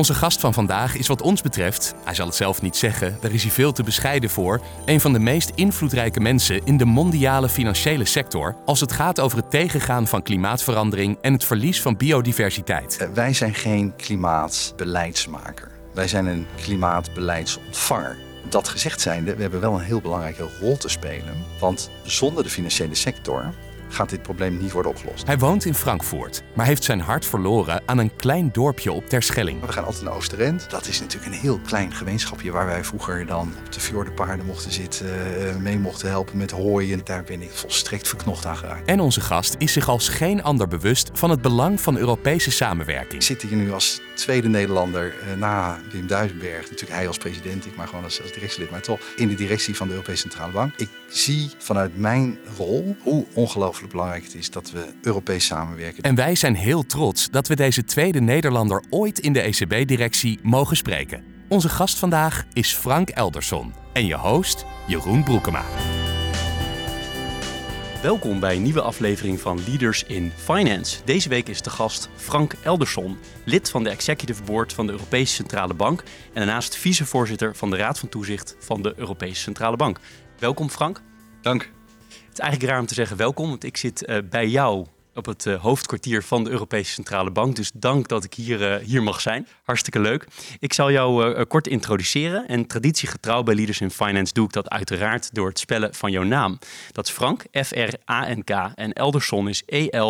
Onze gast van vandaag is wat ons betreft, hij zal het zelf niet zeggen, daar is hij veel te bescheiden voor, een van de meest invloedrijke mensen in de mondiale financiële sector als het gaat over het tegengaan van klimaatverandering en het verlies van biodiversiteit. Eh, Wij zijn geen klimaatbeleidsmaker. Wij zijn een klimaatbeleidsontvanger. Dat gezegd zijnde, we hebben wel een heel belangrijke rol te spelen. Want zonder de financiële sector gaat dit probleem niet worden opgelost. Hij woont in Frankfurt, maar heeft zijn hart verloren aan een klein dorpje op Terschelling. We gaan altijd naar Oosterend. Dat is natuurlijk een heel klein gemeenschapje waar wij vroeger dan op de fjordenpaarden mochten zitten, eh, mee mochten helpen met hooien. Daar ben ik volstrekt verknocht aan geraakt. En onze gast is zich als geen ander bewust van het belang van Europese samenwerking. Ik zit hier nu als tweede Nederlander eh, na Wim Duisenberg. Natuurlijk hij als president, ik maar gewoon als, als directielid, maar toch in de directie van de Europese Centrale Bank. Ik zie vanuit mijn rol hoe ongelooflijk belangrijk het is dat we Europees samenwerken. En wij zijn heel trots dat we deze tweede Nederlander ooit in de ECB-directie mogen spreken. Onze gast vandaag is Frank Elderson en je host Jeroen Broekema. Welkom bij een nieuwe aflevering van Leaders in Finance. Deze week is de gast Frank Elderson, lid van de Executive Board van de Europese Centrale Bank en daarnaast vicevoorzitter van de Raad van Toezicht van de Europese Centrale Bank. Welkom Frank. Dank. Is eigenlijk raar om te zeggen welkom, want ik zit uh, bij jou op het uh, hoofdkwartier van de Europese Centrale Bank. Dus dank dat ik hier, uh, hier mag zijn. Hartstikke leuk. Ik zal jou kort introduceren. En traditiegetrouw bij Leaders in Finance doe ik dat uiteraard door het spellen van jouw naam. Dat is Frank, F-R-A-N-K. En Elderson is E-L-D-E-R-S-O-N.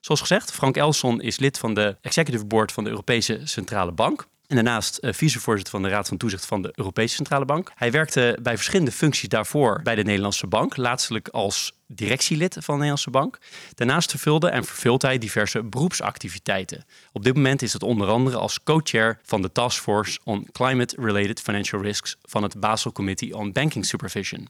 Zoals gezegd, Frank Elderson is lid van de Executive Board van de Europese Centrale Bank. En daarnaast uh, vicevoorzitter van de Raad van Toezicht van de Europese Centrale Bank. Hij werkte bij verschillende functies daarvoor bij de Nederlandse Bank. Laatstelijk als directielid van de Nederlandse Bank. Daarnaast vervulde en vervult hij diverse beroepsactiviteiten. Op dit moment is het onder andere als co-chair van de Task Force on Climate-Related Financial Risks van het Basel Committee on Banking Supervision.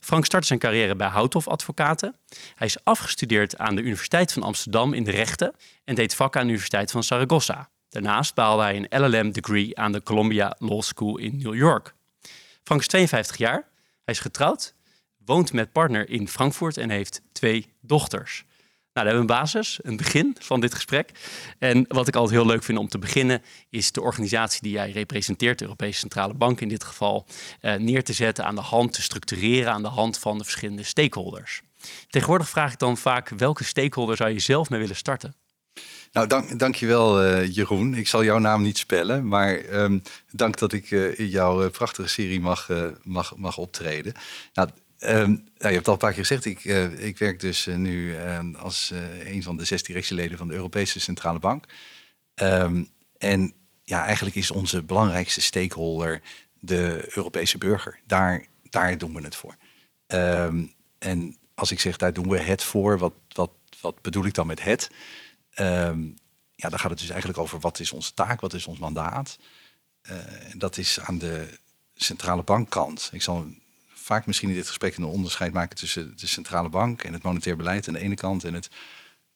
Frank startte zijn carrière bij Houthoff Advocaten. Hij is afgestudeerd aan de Universiteit van Amsterdam in de rechten en deed vak aan de Universiteit van Zaragoza. Daarnaast behaalde hij een LLM-degree aan de Columbia Law School in New York. Frank is 52 jaar, hij is getrouwd, woont met partner in Frankfurt en heeft twee dochters. Nou, daar hebben we een basis, een begin van dit gesprek. En wat ik altijd heel leuk vind om te beginnen, is de organisatie die jij representeert, de Europese Centrale Bank in dit geval, eh, neer te zetten aan de hand, te structureren aan de hand van de verschillende stakeholders. Tegenwoordig vraag ik dan vaak welke stakeholder zou je zelf mee willen starten? Nou, dank, dankjewel uh, Jeroen. Ik zal jouw naam niet spellen, maar um, dank dat ik uh, in jouw uh, prachtige serie mag, mag, mag optreden. Nou, nou, je hebt al een paar keer gezegd, ik, ik werk dus nu als een van de zes directieleden van de Europese Centrale Bank. En ja, eigenlijk is onze belangrijkste stakeholder de Europese burger. Daar, daar doen we het voor. en als ik zeg, daar doen we het voor, wat, wat, wat bedoel ik dan met het? Um, ja, dan gaat het dus eigenlijk over wat is onze taak, wat is ons mandaat. Uh, dat is aan de centrale bankkant. Ik zal vaak misschien in dit gesprek een onderscheid maken tussen de centrale bank en het monetair beleid aan de ene kant en het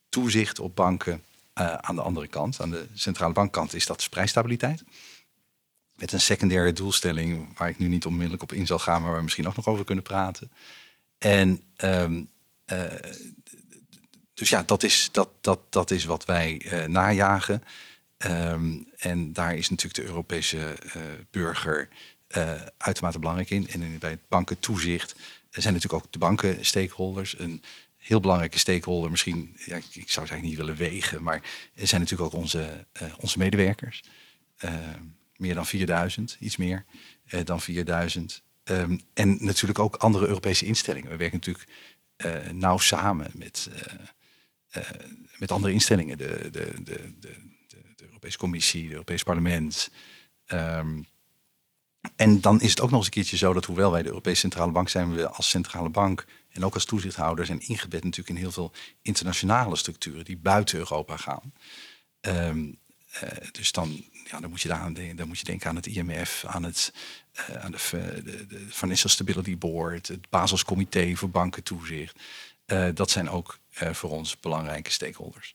toezicht op banken uh, aan de andere kant. Aan de centrale bankkant is dat prijsstabiliteit. Met een secundaire doelstelling waar ik nu niet onmiddellijk op in zal gaan, maar waar we misschien ook nog over kunnen praten. En um, uh, dus ja, dat is, dat, dat, dat is wat wij uh, najagen. Um, en daar is natuurlijk de Europese uh, burger uh, uitermate belangrijk in. En bij het bankentoezicht zijn natuurlijk ook de banken stakeholders. Een heel belangrijke stakeholder, misschien, ja, ik zou het eigenlijk niet willen wegen, maar zijn natuurlijk ook onze, onze medewerkers. meer dan 4000, iets meer dan 4000. Um, en natuurlijk ook andere Europese instellingen. We werken natuurlijk nauw samen met met andere instellingen, de, de, de, de, Europese Commissie, het Europees Parlement. Um, en dan is het ook nog eens een keertje zo dat hoewel wij de Europese Centrale Bank zijn, we als centrale bank en ook als toezichthouder zijn ingebed natuurlijk in heel veel internationale structuren die buiten Europa gaan. Um, dus dan, ja, dan, moet je daar denken, dan moet je denken aan het IMF, aan, het, aan de, de, Financial Stability Board, het Basels Comité voor Bankentoezicht. Dat zijn ook voor ons belangrijke stakeholders.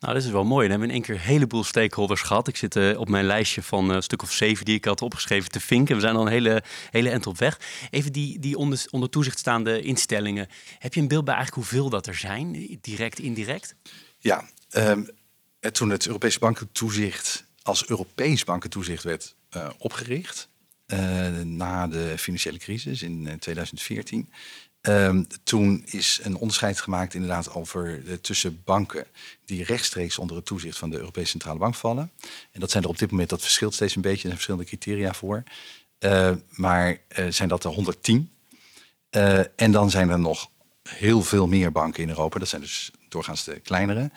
Nou, dit is wel mooi. We hebben in één keer een heleboel stakeholders gehad. Ik zit uh, op mijn lijstje van een stuk of zeven die ik had opgeschreven te vinken. We zijn al een hele, hele end op weg. Even die, die onder, onder toezicht staande instellingen. Heb je een beeld bij eigenlijk hoeveel dat er zijn, direct, indirect? Ja, um, toen het Europese bankentoezicht als Europees bankentoezicht werd uh, opgericht... Uh, na de financiële crisis in 2014... Um, toen is een onderscheid gemaakt inderdaad over de, tussen banken die rechtstreeks onder het toezicht van de Europese Centrale Bank vallen. En dat zijn er op dit moment, dat verschilt steeds een beetje, er zijn verschillende criteria voor. Uh, maar uh, zijn dat er 110. Uh, en dan zijn er nog heel veel meer banken in Europa, dat zijn dus doorgaans de kleinere,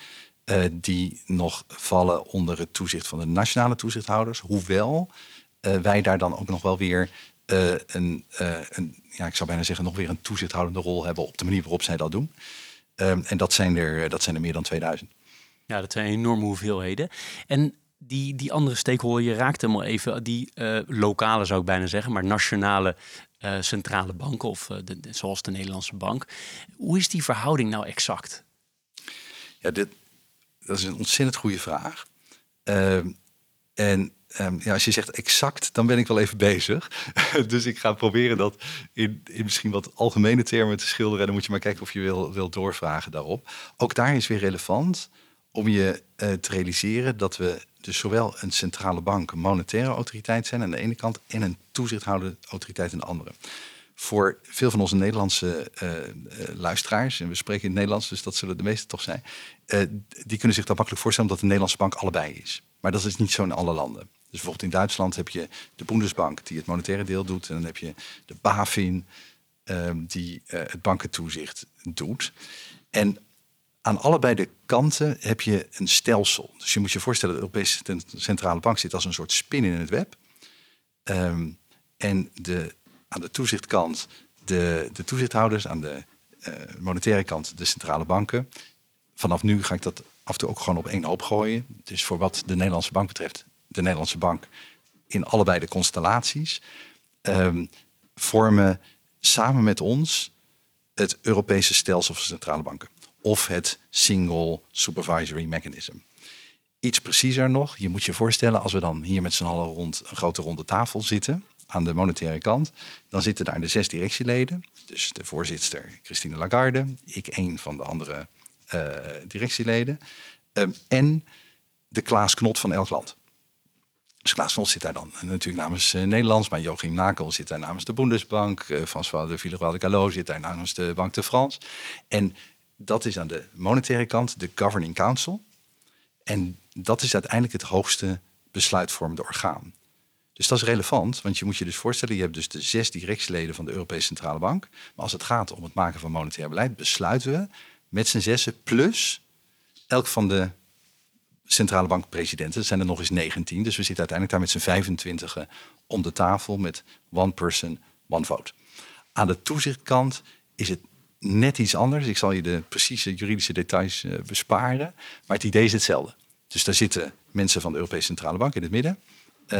die nog vallen onder het toezicht van de nationale toezichthouders. Hoewel wij daar dan ook nog wel weer een, een ja, ik zou bijna zeggen, nog weer een toezichthoudende rol hebben op de manier waarop zij dat doen. Um, en dat zijn, er, dat zijn er meer dan 2000. Ja, dat zijn enorme hoeveelheden. En die, die andere stakeholder, je raakt hem al even, die uh, lokale zou ik bijna zeggen, maar nationale uh, centrale banken, of uh, de, zoals de Nederlandse bank. Hoe is die verhouding nou exact? Ja, dit, dat is een ontzettend goede vraag. Ehm, en Um, ja, als je zegt exact, dan ben ik wel even bezig. dus ik ga proberen dat in, in, misschien wat algemene termen te schilderen. En dan moet je maar kijken of je wil, wil doorvragen daarop. Ook daar is weer relevant om je uh, te realiseren dat we dus zowel een centrale bank, een monetaire autoriteit zijn aan de ene kant en een toezichthoudende autoriteit aan de andere. Voor veel van onze Nederlandse uh, luisteraars, en we spreken in het Nederlands, dus dat zullen de meeste toch zijn, die kunnen zich dat makkelijk voorstellen omdat de Nederlandse bank allebei is. Maar dat is niet zo in alle landen. Dus bijvoorbeeld in Duitsland heb je de Bundesbank die het monetaire deel doet. En dan heb je de BaFin um, die uh, het bankentoezicht doet. En aan allebei de kanten heb je een stelsel. Dus je moet je voorstellen, de Europese Centrale Bank zit als een soort spin in het web. Um, en de, aan de toezichtkant de, de toezichthouders, aan de uh, monetaire kant de centrale banken. Vanaf nu ga ik dat af en toe ook gewoon op één hoop gooien. Dus voor wat de Nederlandse bank betreft, de Nederlandse bank in allebei de constellaties, um, vormen samen met ons het Europese stelsel van centrale banken. Of het Single Supervisory Mechanism. Iets preciezer nog, je moet je voorstellen, als we dan hier met z'n allen rond een grote ronde tafel zitten, aan de monetaire kant, dan zitten daar de zes directieleden. Dus de voorzitter Christine Lagarde, ik een van de andere uh, directieleden. Um, en de Klaas Knot van elk land. Dus Knot zit daar dan natuurlijk namens uh, Nederlands, maar Joachim Nakel zit daar namens de Bundesbank, uh, François de Villeroy de Gallo zit daar namens de Banque de France. En dat is aan de monetaire kant de Governing Council. En dat is uiteindelijk het hoogste besluitvormende orgaan. Dus dat is relevant, want je moet je dus voorstellen, je hebt dus de zes directieleden van de Europese Centrale Bank. Maar als het gaat om het maken van monetair beleid, besluiten we met z'n zessen plus elk van de centrale bankpresidenten. Zijn er nog eens 19. Dus we zitten uiteindelijk daar met z'n 25 om de tafel met one person, one vote. Aan de toezichtkant is het net iets anders. Ik zal je de precieze juridische details uh, besparen. Maar het idee is hetzelfde. Dus daar zitten mensen van de Europese Centrale Bank in het midden. Uh,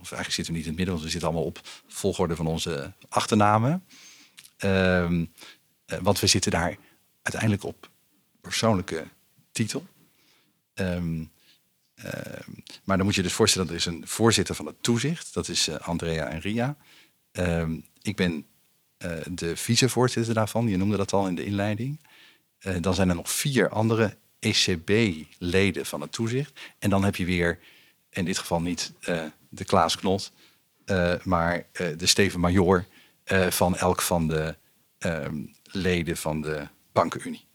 of eigenlijk zitten we niet in het midden, want we zitten allemaal op volgorde van onze achternamen. Uh, want we zitten daar uiteindelijk op persoonlijke titel. Um, uh, maar dan moet je dus voorstellen, dat er is een voorzitter van het toezicht. Dat is uh, Andrea en Ria. Um, ik ben uh, de vicevoorzitter daarvan. Je noemde dat al in de inleiding. dan zijn er nog vier andere ECB-leden van het toezicht. En dan heb je weer, in dit geval niet de Klaas Knot... maar de Steven Major van elk van de leden van de bankenunie.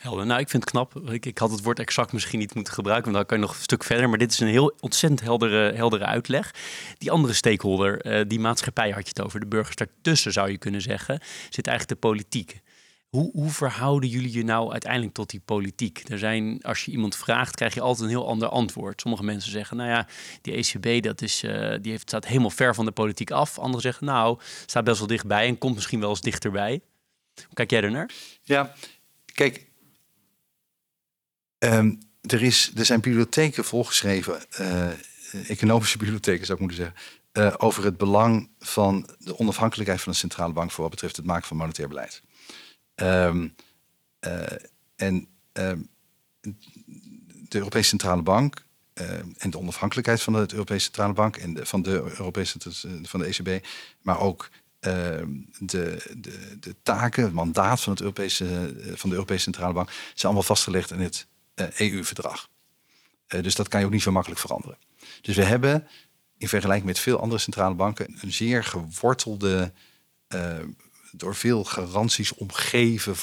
Helder. Nou, ik vind het knap. Ik, ik, had het woord exact misschien niet moeten gebruiken, want dan kan je nog een stuk verder. Maar dit is een heel ontzettend heldere, heldere uitleg. Die andere stakeholder, uh, die maatschappij had je het over, de burgers daartussen zou je kunnen zeggen, zit eigenlijk de politiek. Hoe, hoe, verhouden jullie je nou uiteindelijk tot die politiek? Er zijn, als je iemand vraagt, krijg je altijd een heel ander antwoord. Sommige mensen zeggen, nou ja, die ECB dat is, uh, die heeft, staat helemaal ver van de politiek af. Anderen zeggen, nou, staat best wel dichtbij en komt misschien wel eens dichterbij. Hoe kijk jij er naar? Ja, kijk, um, er, is, er zijn bibliotheken volgeschreven, economische bibliotheken zou ik moeten zeggen, uh, over het belang van de onafhankelijkheid van de centrale bank voor wat betreft het maken van monetair beleid. Um, uh, en um, de Europese Centrale Bank uh, en de onafhankelijkheid van de Europese Centrale Bank en van de Europese van de ECB, maar ook ehm, de, de, de taken, het mandaat van, het Europese, van de Europese Centrale Bank zijn allemaal vastgelegd in het EU-verdrag. E dus dat kan je ook niet zo makkelijk veranderen. Dus we hebben in vergelijking met veel andere centrale banken een zeer gewortelde, uh, door veel garanties omgeven,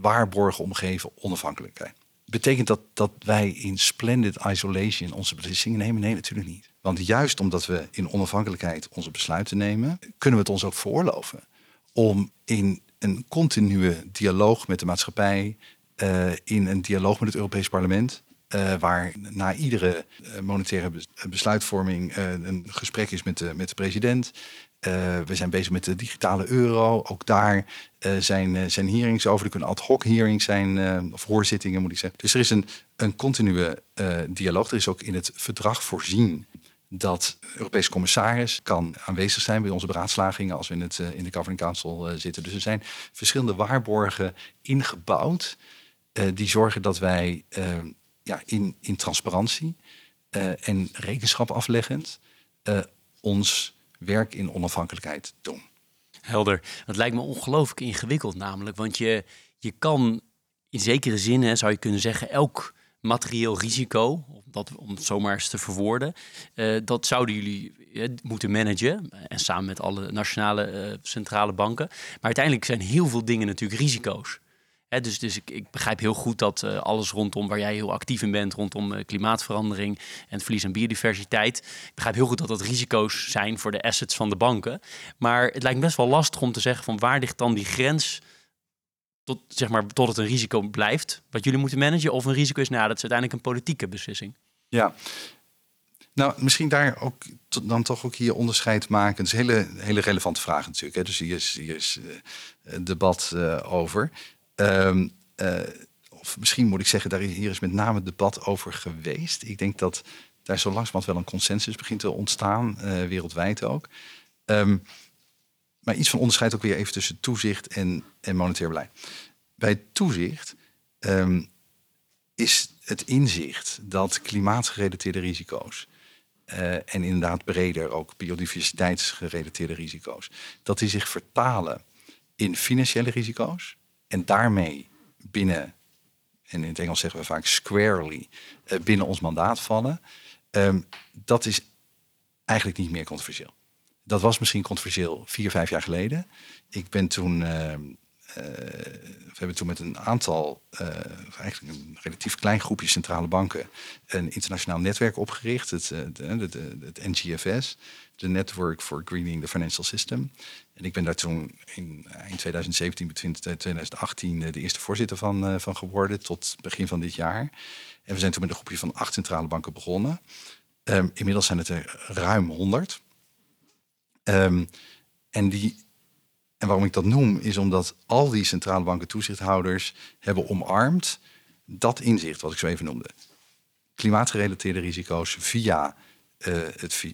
waarborgen omgeven onafhankelijkheid. Betekent dat dat wij in splendid isolation onze beslissingen nemen? Nee, natuurlijk niet. Want juist omdat we in onafhankelijkheid onze besluiten nemen, kunnen we het ons ook veroorloven om in een continue dialoog met de maatschappij, in een dialoog met het Europees Parlement, uh, waar na iedere uh, monetaire besluitvorming een gesprek is met de, met de president. we zijn bezig met de digitale euro. Ook daar zijn, zijn hearings over. Er kunnen ad hoc hearings zijn, of hoorzittingen moet ik zeggen. Dus er is een, een continue dialoog. Er is ook in het verdrag voorzien dat de Europese commissaris kan aanwezig zijn bij onze beraadslagingen als we in, het, in de Governing Council zitten. Dus er zijn verschillende waarborgen ingebouwd die zorgen dat wij ja, in, in transparantie uh, en rekenschap afleggend ons werk in onafhankelijkheid doen. Helder. Dat lijkt me ongelooflijk ingewikkeld namelijk, want je, je kan in zekere zin, hè, zou je kunnen zeggen, elk materieel risico, om, dat, om het zomaar eens te verwoorden, dat zouden jullie moeten managen. En samen met alle nationale centrale banken. Maar uiteindelijk zijn heel veel dingen natuurlijk risico's dus dus ik, ik, begrijp heel goed dat uh, alles rondom waar jij heel actief in bent, rondom uh, klimaatverandering en verlies aan biodiversiteit. Ik begrijp heel goed dat dat risico's zijn voor de assets van de banken. Maar het lijkt best wel lastig om te zeggen van waar ligt dan die grens tot, zeg maar, tot het een risico blijft, wat jullie moeten managen, of een risico is, nou, dat is uiteindelijk een politieke beslissing. Ja, nou, misschien daar ook dan toch ook hier onderscheid maken. Het is een hele, hele relevante vraag natuurlijk. Hè. Dus hier is, hier is uh, debat uh, over. Um, uh, of misschien moet ik zeggen, daar hier is met name debat over geweest. Ik denk dat daar zo langzamerhand wel een consensus begint te ontstaan, uh, wereldwijd ook. Um, maar iets van onderscheid ook weer even tussen toezicht en, en monetair beleid. Bij toezicht um, is het inzicht dat klimaatgerelateerde risico's uh, en inderdaad breder ook biodiversiteitsgerelateerde risico's, dat die zich vertalen in financiële risico's en daarmee binnen, en in het Engels zeggen we vaak squarely, uh, binnen ons mandaat vallen, um, dat is eigenlijk niet meer controversieel. Dat was misschien controversieel vier, vijf jaar geleden. Ik ben toen, uh, we hebben toen met een aantal, uh, eigenlijk een relatief klein groepje centrale banken, een internationaal netwerk opgericht, het, het, het NGFS, de Network for Greening the Financial System. En ik ben daar toen in, in 2017, begin 2018, de eerste voorzitter van, van geworden tot begin van dit jaar. En we zijn toen met een groepje van acht centrale banken begonnen. Um, inmiddels zijn het er ruim 100. Um, ehm, en, die, en waarom ik dat noem, is omdat al die centrale banken toezichthouders hebben omarmd dat inzicht wat ik zo even noemde. Klimaatgerelateerde risico's via uh, het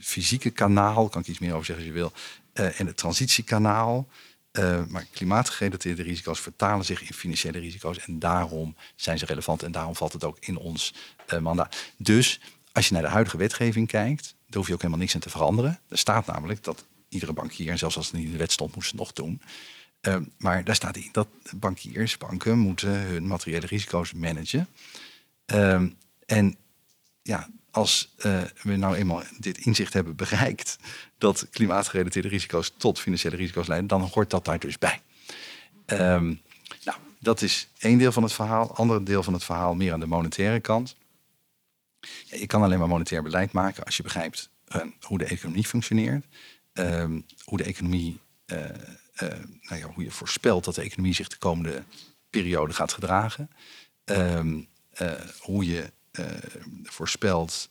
fysieke kanaal, kan ik iets meer over zeggen als je wil, uh, en het transitiekanaal. Uh, maar klimaatgerelateerde risico's vertalen zich in financiële risico's en daarom zijn ze relevant en daarom valt het ook in ons mandaat. Dus als je naar de huidige wetgeving kijkt, daar hoef je ook helemaal niks aan te veranderen. Er staat namelijk dat iedere bankier, en zelfs als het niet in de wet stond, moest het nog doen. Uh, maar daar staat in dat bankiers, banken moeten hun materiële risico's managen. Uh, en ja, als uh, we nou eenmaal dit inzicht hebben bereikt dat klimaatgerelateerde risico's tot financiële risico's leiden, dan hoort dat daar dus bij. Um, nou, dat is één deel van het verhaal. Ander deel van het verhaal meer aan de monetaire kant. Ja, je kan alleen maar monetair beleid maken als je begrijpt uh, hoe de economie functioneert, um, hoe de economie, uh, nou ja, hoe je voorspelt dat de economie zich de komende periode gaat gedragen, um, hoe je voorspelt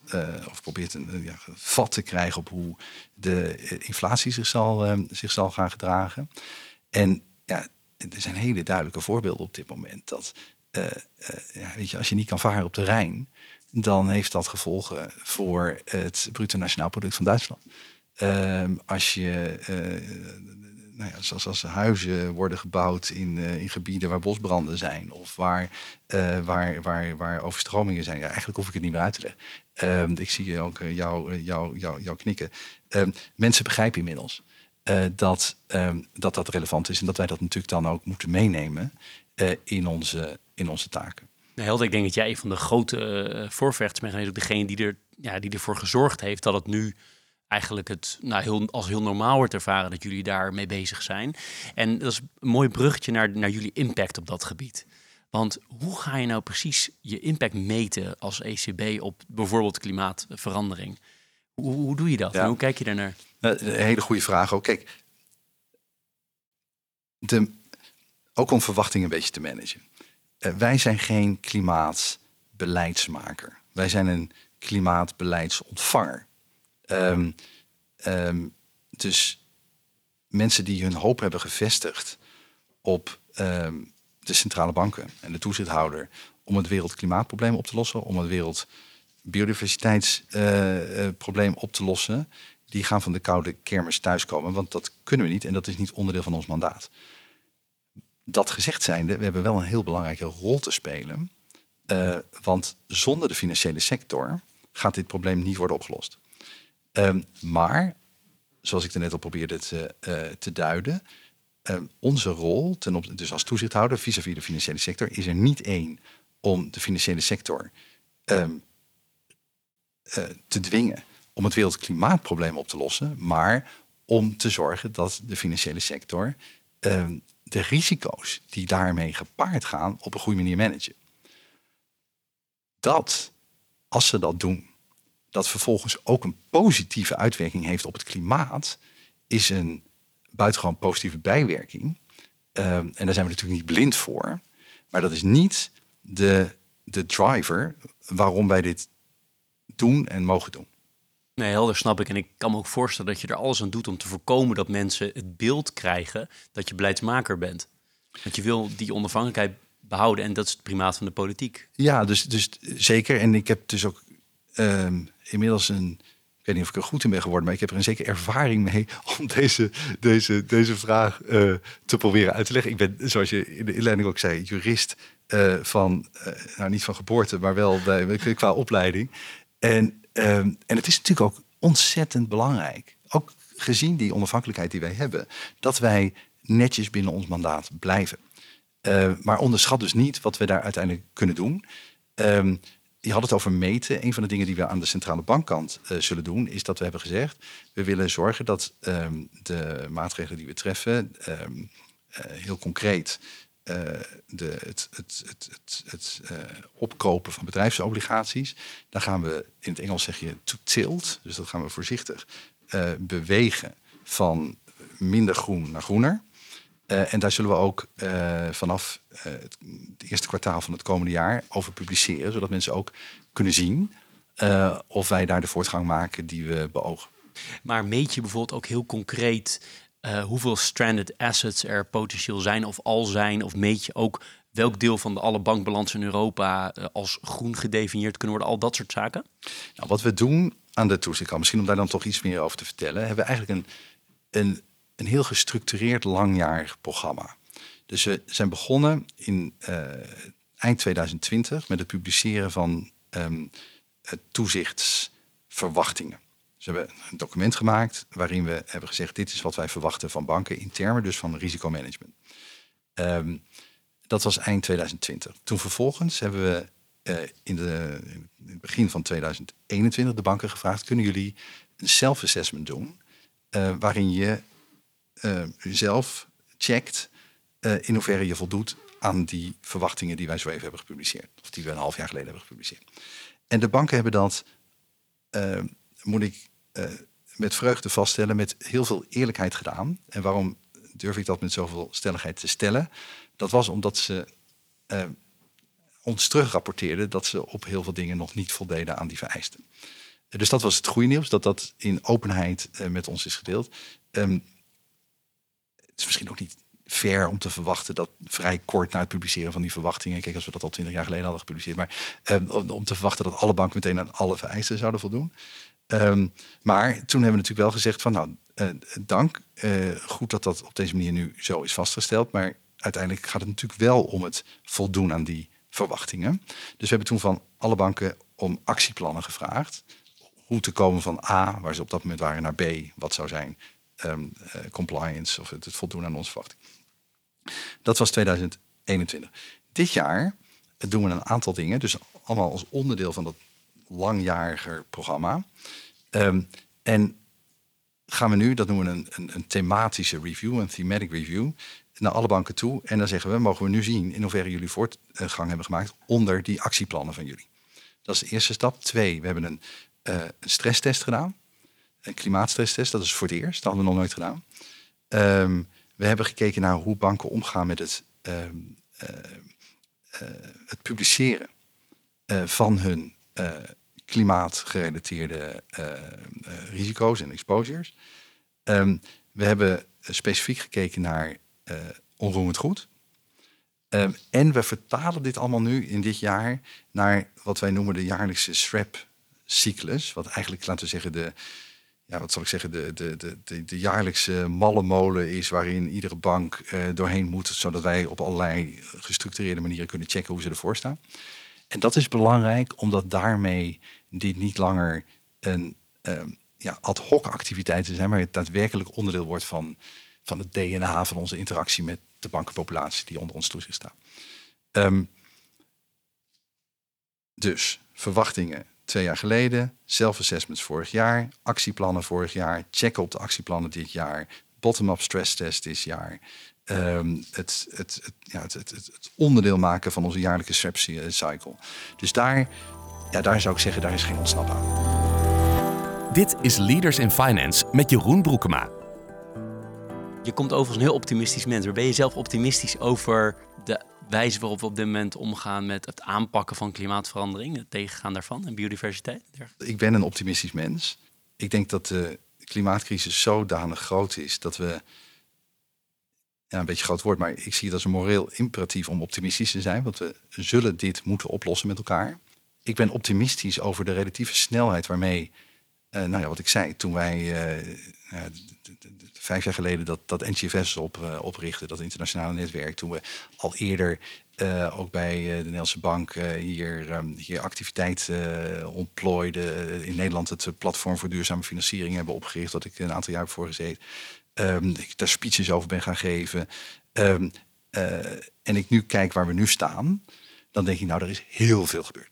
of probeert een ja, vat te krijgen op hoe de inflatie zich zal, uh, zich zal gaan gedragen. En ja, er zijn hele duidelijke voorbeelden op dit moment dat ja, weet je, als je niet kan varen op de Rijn, dan heeft dat gevolgen voor het bruto nationaal product van Duitsland. Ehm, als je, nou ja, zoals als huizen worden gebouwd in, in gebieden waar bosbranden zijn of waar, waar, waar, waar overstromingen zijn. Ja, eigenlijk hoef ik het niet meer uit te leggen. Ehm, ik zie ook jou, jou, jou, jou knikken. Ehm, mensen begrijpen inmiddels dat, dat dat relevant is en dat wij dat natuurlijk dan ook moeten meenemen in, onze, in onze taken. Nou, Helder, ik denk dat jij een van de grote voorvechters bent geweest. Degene die, er, ja, die ervoor gezorgd heeft dat het nu eigenlijk het nou, heel, als heel normaal wordt ervaren dat jullie daarmee bezig zijn. En dat is een mooi bruggetje naar, naar jullie impact op dat gebied. Want hoe ga je nou precies je impact meten als ECB op bijvoorbeeld klimaatverandering? Hoe, hoe doe je dat? hoe kijk je daarnaar? Een hele goede vraag ook. Kijk, de, ook om verwachtingen een beetje te managen. Eh, wij zijn geen klimaatbeleidsmaker. Wij zijn een klimaatbeleidsontvanger. Um, dus mensen die hun hoop hebben gevestigd op ehm, de centrale banken en de toezichthouder om het wereldklimaatprobleem op te lossen, om het wereldbiodiversiteitsprobleem uh, op te lossen, die gaan van de koude kermis thuiskomen. Want dat kunnen we niet en dat is niet onderdeel van ons mandaat dat gezegd zijnde, we hebben wel een heel belangrijke rol te spelen. Uh, want zonder de financiële sector gaat dit probleem niet worden opgelost. Um, maar, zoals ik er net al probeerde te, uh, te duiden, um, onze rol, ten dus als toezichthouder vis-à-vis -vis de financiële sector, is er niet één om de financiële sector um, uh, te dwingen om het wereldklimaatprobleem op te lossen, maar om te zorgen dat de financiële sector de risico's die daarmee gepaard gaan op een goede manier managen. Dat, als ze dat doen, dat vervolgens ook een positieve uitwerking heeft op het klimaat, is een buitengewoon positieve bijwerking. Um, en daar zijn we natuurlijk niet blind voor. Maar dat is niet de, de driver waarom wij dit doen en mogen doen. Nee, helder snap ik. En ik kan me ook voorstellen dat je er alles aan doet om te voorkomen dat mensen het beeld krijgen dat je beleidsmaker bent. Want je wil die onafhankelijkheid behouden en dat is het primaat van de politiek. Ja, dus, dus zeker. En ik heb dus ook um, inmiddels een. Ik weet niet of ik er goed in ben geworden, maar ik heb er een zekere ervaring mee om deze, deze, deze vraag uh, te proberen uit te leggen. Ik ben, zoals je in de inleiding ook zei, jurist uh, van, uh, nou niet van geboorte, maar wel qua opleiding. En Um, en het is natuurlijk ook ontzettend belangrijk, ook gezien die onafhankelijkheid die wij hebben, dat wij netjes binnen ons mandaat blijven. Maar onderschat dus niet wat we daar uiteindelijk kunnen doen. Um, je had het over meten. Een van de dingen die we aan de centrale bankkant uh, zullen doen, is dat we hebben gezegd: we willen zorgen dat um, de maatregelen die we treffen uh, heel concreet uh, de, het, het, het, het, opkopen van bedrijfsobligaties. Dan gaan we, in het Engels zeg je to tilt, dus dat gaan we voorzichtig bewegen van minder groen naar groener. En daar zullen we ook vanaf het eerste kwartaal van het komende jaar over publiceren, zodat mensen ook kunnen zien of wij daar de voortgang maken die we beogen. Maar meet je bijvoorbeeld ook heel concreet hoeveel stranded assets er potentieel zijn of al zijn? Of meet je ook welk deel van de alle bankbalansen in Europa als groen gedefinieerd kunnen worden? Al dat soort zaken? Nou, wat we doen aan de toezicht, misschien om daar dan toch iets meer over te vertellen, hebben we eigenlijk een, een, een heel gestructureerd langjarig programma. Dus we zijn begonnen in uh, eind 2020 met het publiceren van um, toezichtsverwachtingen. Ze hebben een document gemaakt waarin we hebben gezegd: dit is wat wij verwachten van banken in termen dus van risicomanagement. Um, dat was eind 2020. Toen vervolgens hebben we uh, in, de, in, het begin van 2021 de banken gevraagd: kunnen jullie een self-assessment doen uh, waarin je zelf checkt in hoeverre je voldoet aan die verwachtingen die wij zo even hebben gepubliceerd, of die we een half jaar geleden hebben gepubliceerd. En de banken hebben dat, moet ik met vreugde vaststellen, met heel veel eerlijkheid gedaan. En waarom durf ik dat met zoveel stelligheid te stellen? Dat was omdat ze uh, ons terugrapporteerden dat ze op heel veel dingen nog niet voldeden aan die vereisten. Dus dat was het goede nieuws, dat dat in openheid met ons is gedeeld. Het is misschien ook niet fair om te verwachten dat vrij kort na het publiceren van die verwachtingen, kijk als we dat al twintig jaar geleden hadden gepubliceerd, maar um, om te verwachten dat alle banken meteen aan alle vereisten zouden voldoen. Um, maar toen hebben we natuurlijk wel gezegd van nou, uh, dank, uh, goed dat dat op deze manier nu zo is vastgesteld, maar uiteindelijk gaat het natuurlijk wel om het voldoen aan die verwachtingen. Dus we hebben toen van alle banken om actieplannen gevraagd. Hoe te komen van A, waar ze op dat moment waren, naar B, wat zou zijn um, uh, compliance of het, voldoen aan onze verwachting. Dat was 2021. Dit jaar doen we een aantal dingen, dus allemaal als onderdeel van dat langjariger programma. Um, en gaan we nu, dat noemen we een, een, thematische review, een thematic review, naar alle banken toe. En dan zeggen we, mogen we nu zien in hoeverre jullie voortgang hebben gemaakt onder die actieplannen van jullie. Dat is de eerste stap. Twee, we hebben een, uh, een stresstest gedaan. Klimaatstresstest, dat is voor het eerst. Dat hadden we nog nooit gedaan. Um, we hebben gekeken naar hoe banken omgaan met het, um, uh, uh, het publiceren van hun klimaatgerelateerde risico's en exposures. Um, we hebben specifiek gekeken naar onroerend goed. En we vertalen dit allemaal nu in dit jaar naar wat wij noemen de jaarlijkse SRAP-cyclus. Wat eigenlijk, laten we zeggen, de, ja, wat zal ik zeggen, de, de, de, de, jaarlijkse malle molen is waarin iedere bank uh, doorheen moet, zodat wij op allerlei gestructureerde manieren kunnen checken hoe ze ervoor staan. En dat is belangrijk, omdat daarmee dit niet langer een um, ja, ad hoc activiteiten zijn, maar het daadwerkelijk onderdeel wordt van, van het DNA van onze interactie met de bankenpopulatie die onder ons toezicht staat. Um, dus verwachtingen twee jaar geleden, self-assessments vorig jaar, actieplannen vorig jaar, checken op de actieplannen dit jaar, bottom-up stress test dit jaar. Um, het, het, het, ja, het, het, het, onderdeel maken van onze jaarlijke SREP cycle. Dus daar, ja, daar zou ik zeggen, daar is geen ontsnap aan. Dit is Leaders in Finance met Jeroen Broekema. Je komt overigens een heel optimistisch mens. ben je zelf optimistisch over de wijze waarop we op dit moment omgaan met het aanpakken van klimaatverandering, het tegengaan daarvan en biodiversiteit? Ik ben een optimistisch mens. Ik denk dat de klimaatcrisis zodanig groot is dat we. Ja, een beetje groot woord, maar ik zie het als een moreel imperatief om optimistisch te zijn. Want we zullen dit moeten oplossen met elkaar. Ik ben optimistisch over de relatieve snelheid waarmee, uh, nou ja, wat ik zei, toen wij uh, vijf jaar geleden dat, dat NGFS op, uh, oprichten, dat internationale netwerk. Toen we al eerder uh, ook bij uh, de Nederlandse Bank hier, um, hier activiteit ontplooiden. in Nederland het platform voor duurzame financiering hebben opgericht, wat ik een aantal jaar heb voor gezeten. Um, ik daar speeches over ben gaan geven. Um, en ik nu kijk waar we nu staan, dan denk ik, nou, er is heel veel gebeurd.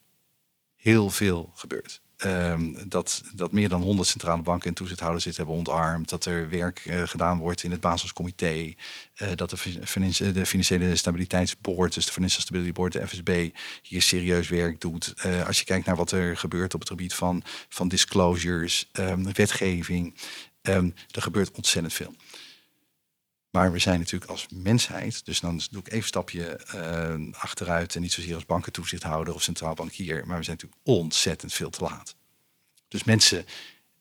Heel veel gebeurd. Um, dat, dat meer dan 100 centrale banken en toezichthouders dit hebben ontarmd. Dat er werk uh, gedaan wordt in het Basiscomité. Uh, dat de, de, Financiële Stabiliteitsboard, dus de Financial Stability Board, de FSB, hier serieus werk doet. Uh, als je kijkt naar wat er gebeurt op het gebied van, van disclosures, um, wetgeving. Um, er gebeurt ontzettend veel. Maar we zijn natuurlijk als mensheid, dus dan doe ik even een stapje uh, achteruit en niet zozeer als bankentoezichthouder of centraal bankier, maar we zijn natuurlijk ontzettend veel te laat. Dus mensen,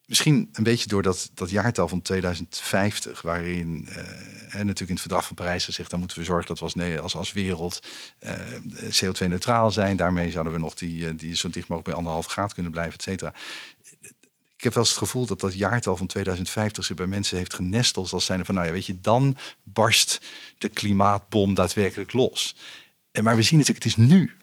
misschien een beetje door dat, dat jaartal van 2050, waarin en natuurlijk in het verdrag van Parijs gezegd, dan moeten we zorgen dat we als, nee, als, als wereld uh, CO2-neutraal zijn. Daarmee zouden we nog die, die zo dicht mogelijk bij anderhalf graad kunnen blijven, et cetera ik heb wel eens het gevoel dat dat jaartal van 2050 zich bij mensen heeft genesteld als zijn van, nou ja, weet je, dan barst de klimaatbom daadwerkelijk los. En maar we zien natuurlijk, het is nu.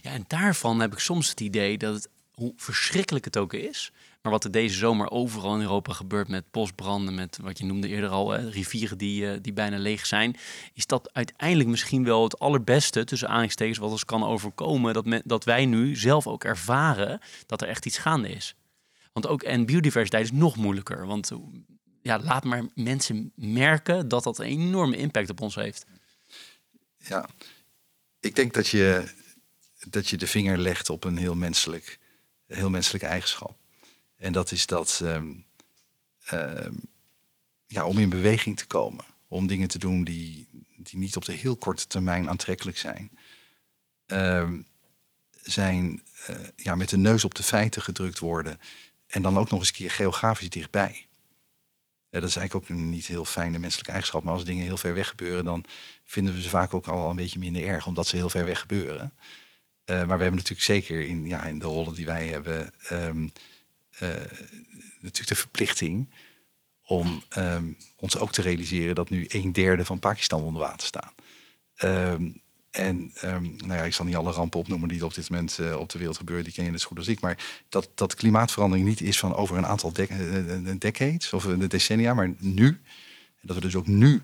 Ja, en daarvan heb ik soms het idee dat het, hoe verschrikkelijk het ook is, maar wat er deze zomer overal in Europa gebeurt met bosbranden, met wat je noemde eerder al, hè, rivieren die, uh, die bijna leeg zijn, is dat uiteindelijk misschien wel het allerbeste, tussen aanhalingstekens, wat ons kan overkomen, dat, dat wij nu zelf ook ervaren dat er echt iets gaande is. Want ook en biodiversiteit is nog moeilijker. Want ja, laat maar mensen merken dat dat een enorme impact op ons heeft. Ja, ik denk dat je, dat je de vinger legt op een heel menselijk, heel menselijke eigenschap. En dat is dat um, um, ja, om in beweging te komen, om dingen te doen die, die niet op de heel korte termijn aantrekkelijk zijn. Um, zijn uh, ja, met de neus op de feiten gedrukt worden en dan ook nog eens een keer geografisch dichtbij. dat is eigenlijk ook niet heel fijne menselijke eigenschap. Maar als dingen heel ver weg gebeuren, dan vinden we ze vaak ook al een beetje minder erg, omdat ze heel ver weg gebeuren. maar we hebben natuurlijk zeker in, ja, in de rollen die wij hebben, ehm, natuurlijk de verplichting om ehm, ons ook te realiseren dat nu een derde van Pakistan onder water staat. Ehm, en um, nou ja, ik zal niet alle rampen opnoemen die op dit moment uh, op de wereld gebeuren, die ken je net zo goed als ik. Maar dat, dat klimaatverandering niet is van over een aantal dec uh, decades of de decennia, maar nu. Dat we dus ook nu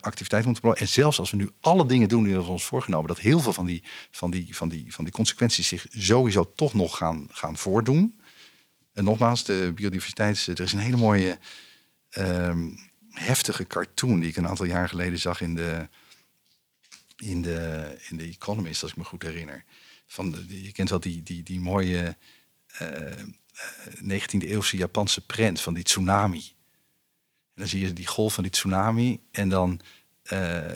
activiteit moeten. En zelfs als we nu alle dingen doen die we ons voorgenomen, dat heel veel van die, van die, van die, van die consequenties zich sowieso toch nog gaan, gaan voordoen. En nogmaals, de biodiversiteit, er is een hele mooie um, heftige cartoon die ik een aantal jaar geleden zag in de, in de, in de Economist, als ik me goed herinner. Van de, je kent wel die, die, die mooie uh, eh, 19e eh, eeuwse Japanse prent van die tsunami. En dan zie je die golf van die tsunami en dan uh,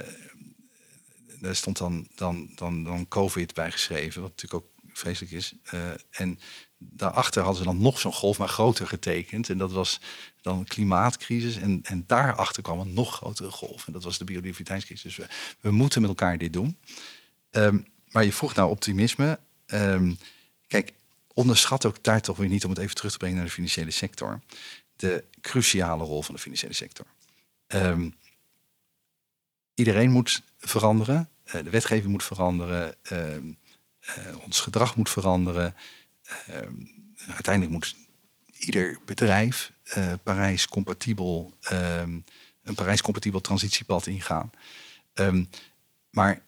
daar stond dan, dan, dan, dan COVID bijgeschreven, wat natuurlijk ook vreselijk is. En daarachter hadden ze dan nog zo'n golf, maar groter getekend. En dat was dan klimaatcrisis. En, en daarachter kwam een nog grotere golf. En dat was de biodiversiteitscrisis. Dus we, moeten met elkaar dit doen. Um, maar je vroeg naar optimisme. Um, kijk, onderschat ook daar toch weer niet, om het even terug te brengen naar de financiële sector, de cruciale rol van de financiële sector. Um, iedereen moet veranderen. Uh, de wetgeving moet veranderen. Uh, ons gedrag moet veranderen. Uiteindelijk moet ieder bedrijf uh, Parijs-compatibel, um, een Parijs-compatibel transitiepad ingaan. Um, maar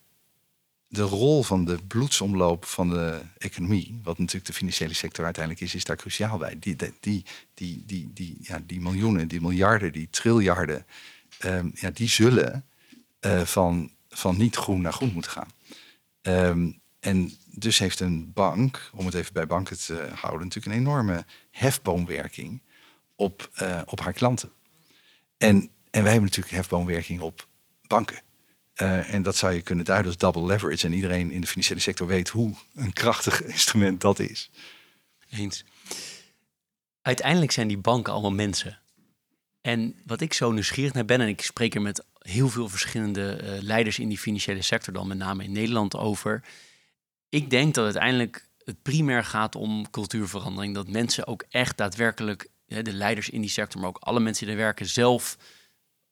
de rol van de bloedsomloop van de economie, wat natuurlijk de financiële sector uiteindelijk is, is daar cruciaal bij. Die, die, die, die, die, ja, die miljoenen, die miljarden, die triljarden, ja, die zullen uh, van, van niet groen naar groen moeten gaan. En dus heeft een bank, om het even bij banken te houden, natuurlijk een enorme hefboomwerking op, uh, op haar klanten. En, en wij hebben natuurlijk hefboomwerking op banken. Uh, en dat zou je kunnen duiden als double leverage. En iedereen in de financiële sector weet hoe een krachtig instrument dat is. Eens. Uiteindelijk zijn die banken allemaal mensen. En wat ik zo nieuwsgierig naar ben, en ik spreek er met heel veel verschillende uh, leiders in die financiële sector, dan met name in Nederland over. Ik denk dat uiteindelijk het primair gaat om cultuurverandering. Dat mensen ook echt daadwerkelijk de leiders in die sector, maar ook alle mensen die er werken, zelf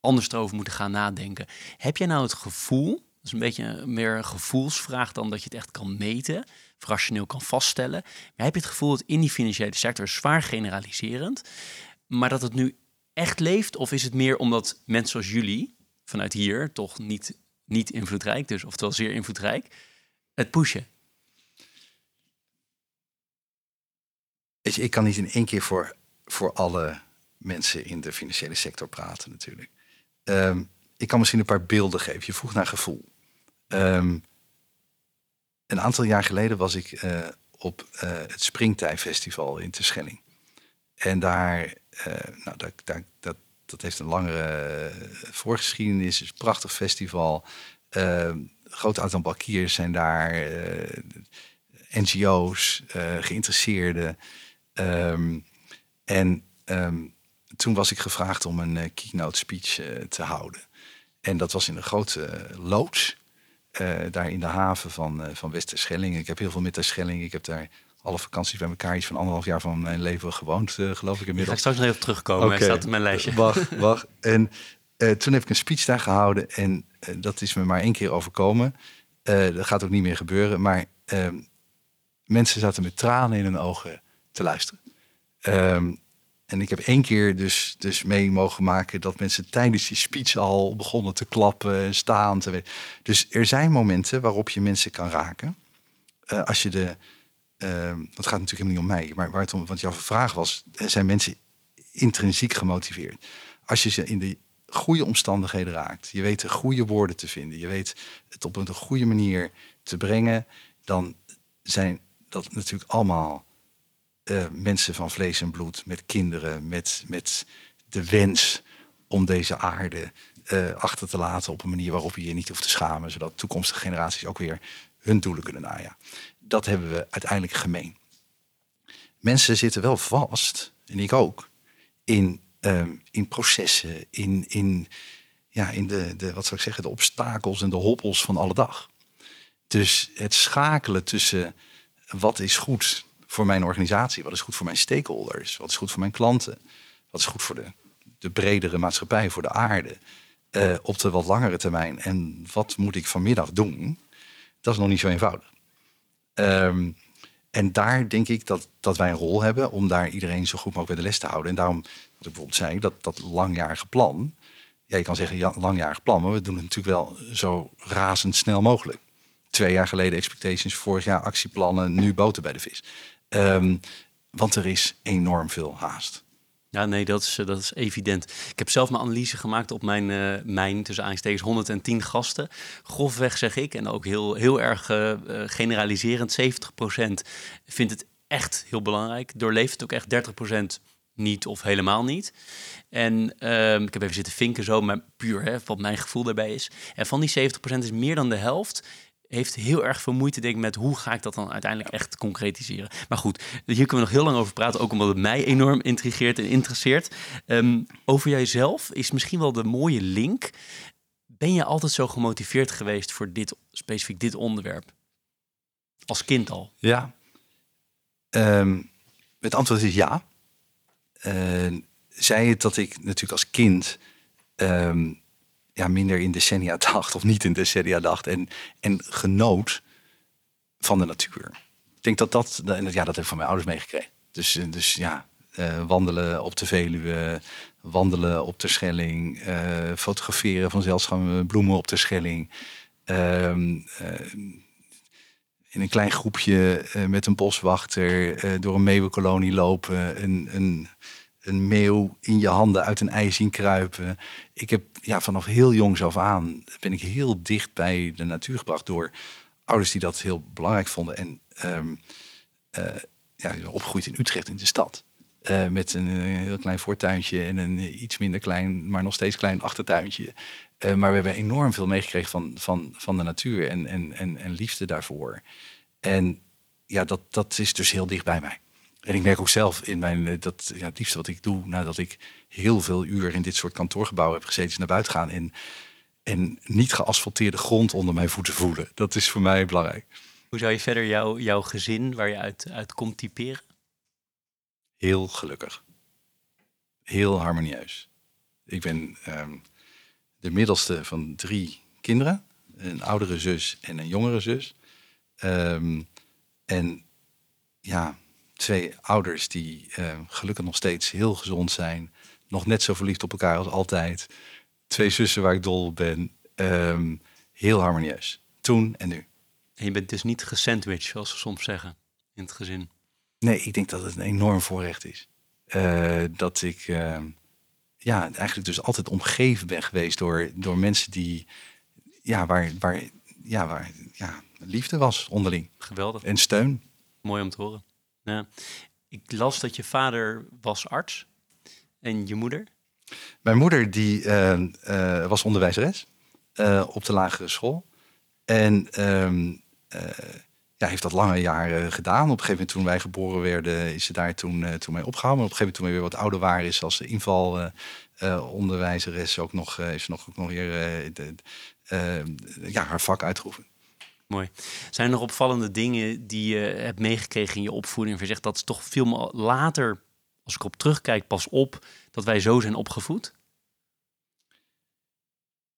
anders erover moeten gaan nadenken. Heb jij nou het gevoel, dat is een beetje meer een gevoelsvraag dan dat je het echt kan meten, rationeel kan vaststellen, maar heb je het gevoel dat in die financiële sector, zwaar generaliserend, maar dat het nu echt leeft? Of is het meer omdat mensen zoals jullie, vanuit hier, toch niet, niet invloedrijk, dus oftewel zeer invloedrijk, het pushen? Ik kan niet in één keer voor voor alle mensen in de financiële sector praten natuurlijk. Ehm, ik kan misschien een paar beelden geven. Je vroeg naar gevoel. Um, een aantal jaar geleden was ik uh, op uh, het Springtijfestival in Terschelling. En daar, uh, nou, dat, dat heeft een langere voorgeschiedenis. Het is een prachtig festival. Ehm, een groot aantal bankiers zijn daar. NGO's, geïnteresseerden. Um, en um, toen was ik gevraagd om een uh, keynote speech uh, te houden. En dat was in een grote uh, loods. daar in de haven van, van Westerschelling. Ik heb heel veel met Terschelling. Ik heb daar alle vakanties bij elkaar iets van anderhalf jaar van mijn leven gewoond, geloof ik inmiddels. Ik ga straks nog even terugkomen. Okay. Hij staat in mijn lijstje. Wacht, wacht. En toen heb ik een speech daar gehouden. En dat is me maar één keer overkomen. dat gaat ook niet meer gebeuren. Maar ehm, mensen zaten met tranen in hun ogen te luisteren. Um, en ik heb één keer dus, dus mee mogen maken dat mensen tijdens die speech al begonnen te klappen en staan. Te... Dus er zijn momenten waarop je mensen kan raken. Uh, als je de. Uh, dat gaat natuurlijk helemaal niet om mij, maar waar het om, want jouw vraag was: zijn mensen intrinsiek gemotiveerd? Als je ze in de goede omstandigheden raakt, je weet de goede woorden te vinden, je weet het op een goede manier te brengen, dan zijn dat natuurlijk allemaal uh, mensen van vlees en bloed, met kinderen, met, met de wens om deze aarde uh, achter te laten op een manier waarop je je niet hoeft te schamen, zodat toekomstige generaties ook weer hun doelen kunnen najagen. Dat hebben we uiteindelijk gemeen. Mensen zitten wel vast, en ik ook, in ehm, in processen, in, in, ja, in de, de, wat zou ik zeggen, de obstakels en de hobbels van alle dag. Dus het schakelen tussen wat is goed voor mijn organisatie, wat is goed voor mijn stakeholders, wat is goed voor mijn klanten, wat is goed voor de, de bredere maatschappij, voor de aarde, uh, op de wat langere termijn en wat moet ik vanmiddag doen, dat is nog niet zo eenvoudig. Um, en daar denk ik dat, dat wij een rol hebben om daar iedereen zo goed mogelijk bij de les te houden. En daarom, wat ik bijvoorbeeld zei, dat, dat langjarige plan. Ja, je kan zeggen ja, langjarig plan, maar we doen het natuurlijk wel zo razendsnel mogelijk. Twee jaar geleden expectations, vorig jaar actieplannen, nu boten bij de vis. Um, want er is enorm veel haast. Ja, nee, dat is, dat is evident. Ik heb zelf mijn analyse gemaakt op mijn, uh, mijn tussen aanstekens 110 gasten. Grofweg zeg ik, en ook heel, heel erg uh, generaliserend, 70% vindt het echt heel belangrijk. Doorleeft het ook echt 30% niet of helemaal niet. En uh, ik heb even zitten vinken zo, maar puur hè, wat mijn gevoel daarbij is. En van die 70% is meer dan de helft heeft heel erg veel moeite denk ik, met hoe ga ik dat dan uiteindelijk echt concretiseren. Maar goed, hier kunnen we nog heel lang over praten, ook omdat het mij enorm intrigeert en interesseert. Um, over jijzelf is misschien wel de mooie link. Ben je altijd zo gemotiveerd geweest voor dit, specifiek dit onderwerp? Als kind al? Ja. Um, het antwoord is ja. Uh, zei het dat ik natuurlijk als kind ja, minder in decennia dacht of niet in decennia dacht. En, en genoot van de natuur. Ik denk dat dat, en ja, dat heb ik van mijn ouders meegekregen. Dus, eh, dus ja, uh, wandelen op de Veluwe, wandelen op de Schelling, uh, fotograferen van zeldzame bloemen op de Schelling. Uh, in een klein groepje met een boswachter door een meeuwenkolonie lopen. Een, een een meeuw in je handen uit een ei zien kruipen. Ik heb ja, vanaf heel jongs af aan ben ik heel dicht bij de natuur gebracht door ouders die dat heel belangrijk vonden. En um, ja, opgegroeid in Utrecht in de stad. Uh, met een, een, heel klein voortuintje en een iets minder klein, maar nog steeds klein achtertuintje. Maar we hebben enorm veel meegekregen van, van, van de natuur en, en, en, en liefde daarvoor. En ja, dat, dat is dus heel dicht bij mij. En ik merk ook zelf in mijn, eh, dat ja, het liefste wat ik doe nadat ik heel veel uur in dit soort kantoorgebouwen heb gezeten, is naar buiten gaan en, en niet geasfalteerde grond onder mijn voeten voelen. Dat is voor mij belangrijk. Hoe zou je verder jouw jouw gezin, waar je uit, uit komt, typeren? Heel gelukkig. Heel harmonieus. Ik ben ehm, de middelste van drie kinderen. Een oudere zus en een jongere zus. Um, en ja, twee ouders die uh, gelukkig nog steeds heel gezond zijn. Nog net zo verliefd op elkaar als altijd. Twee zussen waar ik dol op ben. Um, heel harmonieus. Toen en nu. En je bent dus niet gesandwiched, zoals ze soms zeggen, in het gezin. Nee, ik denk dat het een enorm voorrecht is. Uh, dat ik uh, ja, eigenlijk dus altijd omgeven ben geweest door, door mensen die, ja, waar, waar, ja, waar ja, liefde was onderling. Geweldig. En steun. Mooi om te horen. Ja. Ik las dat je vader was arts en je moeder? Mijn moeder die, uh, uh, was onderwijzeres uh, op de lagere school. En ehm, ja, heeft dat lange jaren gedaan. Op een gegeven moment toen wij geboren werden, is ze daar toen, toen mee opgehouden. Maar op een gegeven moment toen we weer wat ouder waren, is als invalonderwijzeres ook nog, is nog, ook nog weer de, ja, haar vak uitgeoefend. Mooi. Zijn er opvallende dingen die je hebt meegekregen in je opvoeding? Je zegt dat is toch veel later, als ik op terugkijk, pas op dat wij zo zijn opgevoed?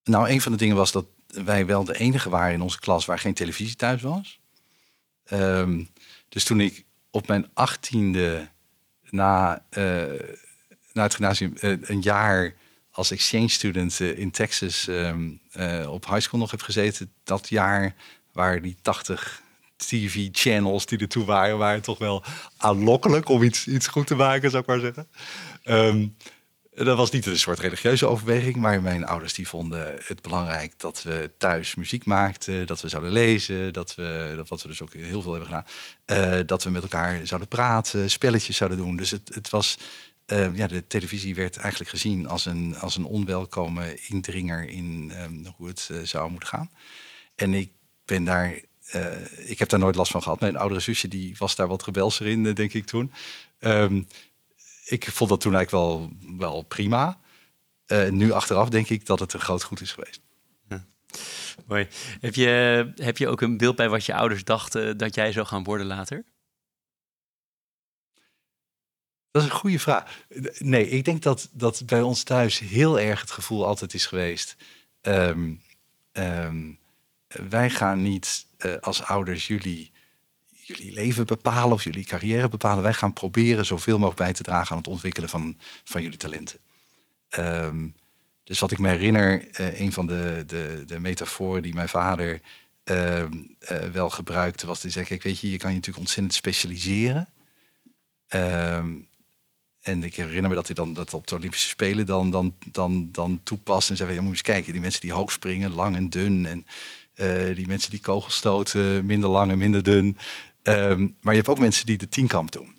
Nou, een van de dingen was dat wij wel de enige waren in onze klas waar geen televisie thuis was. Um, dus toen ik op mijn achttiende na, uh, na het gymnasium uh, een jaar als exchange student uh, in Texas um, op high school nog heb gezeten, dat jaar waar die 80 TV-channels die er toe waren, waren toch wel aanlokkelijk om iets, iets goed te maken, zou ik maar zeggen. Um, dat was niet een soort religieuze overweging, maar mijn ouders die vonden het belangrijk dat we thuis muziek maakten, dat we zouden lezen, dat we, dat wat we dus ook heel veel hebben gedaan, uh, dat we met elkaar zouden praten, spelletjes zouden doen. Dus het, het was, uh, ja, de televisie werd eigenlijk gezien als een, als een onwelkome indringer in um, hoe het uh, zou moeten gaan. En ik ben daar, uh, ik heb daar nooit last van gehad. Mijn oudere zusje die was daar wat rebelser in, denk ik toen. Um, ik vond dat toen eigenlijk wel, wel prima. Uh, nu achteraf denk ik dat het een groot goed is geweest. Ja. Mooi. Heb je, heb je ook een beeld bij wat je ouders dachten dat jij zou gaan worden later? Dat is een goede vraag. Nee, ik denk dat, dat bij ons thuis heel erg het gevoel altijd is geweest. Ehm, ehm, wij gaan niet uh, als ouders jullie, jullie leven bepalen of jullie carrière bepalen. Wij gaan proberen zoveel mogelijk bij te dragen aan het ontwikkelen van, van jullie talenten. Um, dus wat ik me herinner, uh, een van de, de, de metaforen die mijn vader uh, wel gebruikte, was te zeggen: Weet je, je kan je natuurlijk ontzettend specialiseren. Um, en ik herinner me dat hij dan dat op de Olympische Spelen dan, dan, dan, dan toepast. En zei: Je moet eens kijken, die mensen die hoog springen, lang en dun. En uh, die mensen die kogels stoten, minder lang en minder dun. Um, maar je hebt ook mensen die de tienkamp doen.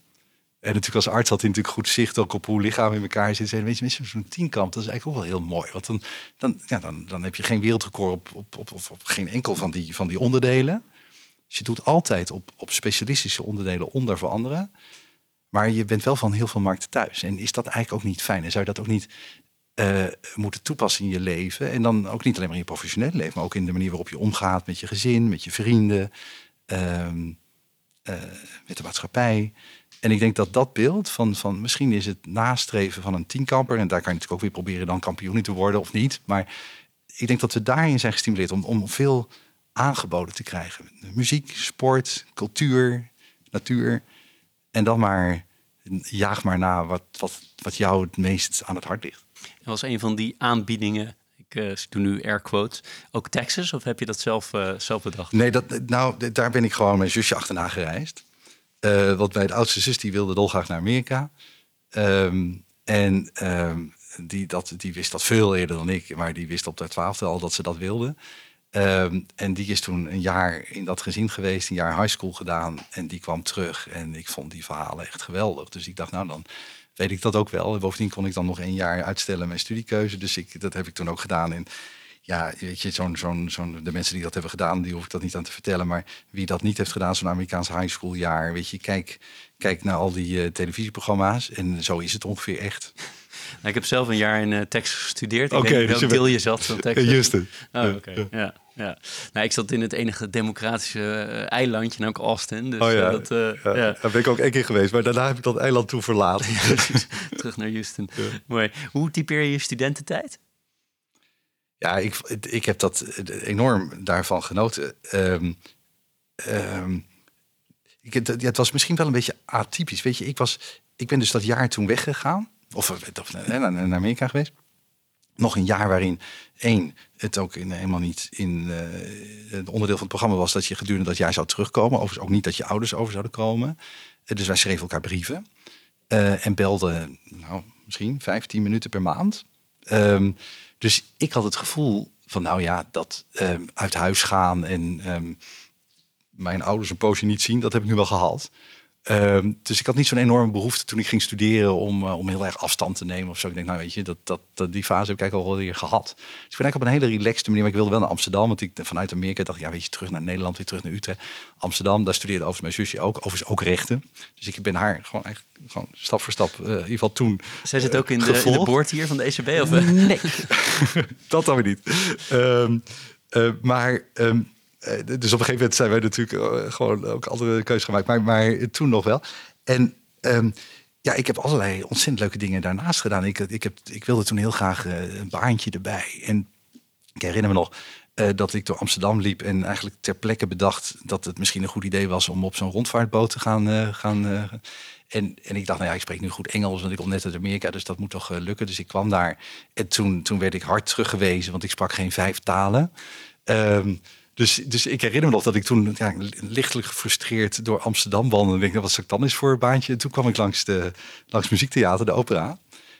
En natuurlijk als arts had hij natuurlijk goed zicht ook op hoe lichaam in elkaar zit. En weet je, mensen zo'n tienkamp, dat is eigenlijk ook wel heel mooi. Want dan, dan, ja, dan, dan heb je geen wereldrecord op, op, op, op, geen enkel van die, van die onderdelen. Dus je doet altijd op, op specialistische onderdelen onder. Maar je bent wel van heel veel markten thuis. En is dat eigenlijk ook niet fijn? En zou je dat ook niet uh, moeten toepassen in je leven? En dan ook niet alleen maar in je professionele leven, maar ook in de manier waarop je omgaat met je gezin, met je vrienden, uh, uh, met de maatschappij. En ik denk dat dat beeld van, van misschien is het nastreven van een tienkamper, en daar kan je natuurlijk ook weer proberen dan kampioen te worden of niet. Maar ik denk dat we daarin zijn gestimuleerd om, om veel aangeboden te krijgen. Muziek, sport, cultuur, natuur. En dan maar jaag maar na wat, wat, wat jou het meest aan het hart ligt. En was een van die aanbiedingen ik uh, doe nu air quotes. Ook Texas, of heb je dat zelf, uh, zelf bedacht? Nee, dat, nou, daar ben ik gewoon mijn zusje achterna gereisd. Uh, want mijn oudste zus die wilde dolgraag naar Amerika. Um, en um, die, dat, die wist dat veel eerder dan ik. Maar die wist op de twaalfde al dat ze dat wilde. Um, en die is toen een jaar in dat gezin geweest, een jaar high school gedaan. En die kwam terug. En ik vond die verhalen echt geweldig. Dus ik dacht, nou dan weet ik dat ook wel. En bovendien kon ik dan nog een jaar uitstellen mijn studiekeuze. Dus ik, dat heb ik toen ook gedaan. En ja, weet je, zo'n, zo'n, zo'n, de mensen die dat hebben gedaan, die hoef ik dat niet aan te vertellen. Maar wie dat niet heeft gedaan, zo'n Amerikaans high school jaar, weet je, kijk, kijk naar al die uh, televisieprogramma's. En zo is het ongeveer echt. Nou, ik heb zelf een jaar in uh, Texas gestudeerd. Ik okay, weet dus deel je zat van Texas. Juist het. Oh, oké. Ja, ja. Nou, ik zat in het enige democratische uh, eilandje, namelijk Austin. Dus, oh ja. Dat, ja. ja. Daar ben ik ook één keer geweest, maar daarna heb ik dat eiland toen verlaten. Terug naar Houston. Mooi. Hoe typeer je je studententijd? Ja, ik, ik heb dat enorm daarvan genoten. Um, um, ik, het, het was misschien wel een beetje atypisch. Weet je, ik, was, ik ben dus dat jaar toen weggegaan. Of, naar Amerika geweest. Nog een jaar waarin één, het ook in, helemaal niet in uh, het onderdeel van het programma was dat je gedurende dat jaar zou terugkomen. Overigens ook niet dat je ouders over zouden komen. Uh, dus wij schreven elkaar brieven. Uh, en belden, nou, misschien 15 minuten per maand. Um, dus ik had het gevoel van, nou ja, dat um, uit huis gaan en um, mijn ouders een poosje niet zien, dat heb ik nu wel gehad. Um, dus ik had niet zo'n enorme behoefte toen ik ging studeren om, uh, om heel erg afstand te nemen of zo. Ik denk, nou weet je, dat, dat, die fase heb ik eigenlijk al weer gehad. Dus ik ben eigenlijk op een hele relaxte manier, maar ik wilde wel naar Amsterdam. Want ik vanuit Amerika dacht, ja weet je, terug naar Nederland, weer terug naar Utrecht. Amsterdam, daar studeerde overigens mijn zusje ook, overigens ook rechten. Dus ik ben haar gewoon eigenlijk gewoon stap voor stap, uh, in ieder geval toen Zij zit ook in de, in de boord hier van de ECB? Of? Nee, dat dan weer niet. Um, uh, maar... Um, dus op een gegeven moment zijn wij natuurlijk uh, gewoon ook andere keuzes gemaakt. Maar, maar toen nog wel. En um, ja, ik heb allerlei ontzettend leuke dingen daarnaast gedaan. Ik, ik, heb, ik wilde toen heel graag uh, een baantje erbij. En ik herinner me nog dat ik door Amsterdam liep en eigenlijk ter plekke bedacht dat het misschien een goed idee was om op zo'n rondvaartboot te gaan. gaan en, en ik dacht, nou ja, ik spreek nu goed Engels, want ik kom net uit Amerika, dus dat moet toch lukken. Dus ik kwam daar en toen, toen werd ik hard teruggewezen, want ik sprak geen vijf talen. Um, dus, dus ik herinner me nog dat ik toen ja, lichtelijk gefrustreerd door Amsterdam wandelde. En denk, nou, wat zou ik dan eens voor een baantje? En toen kwam ik langs, de, langs muziektheater, de opera.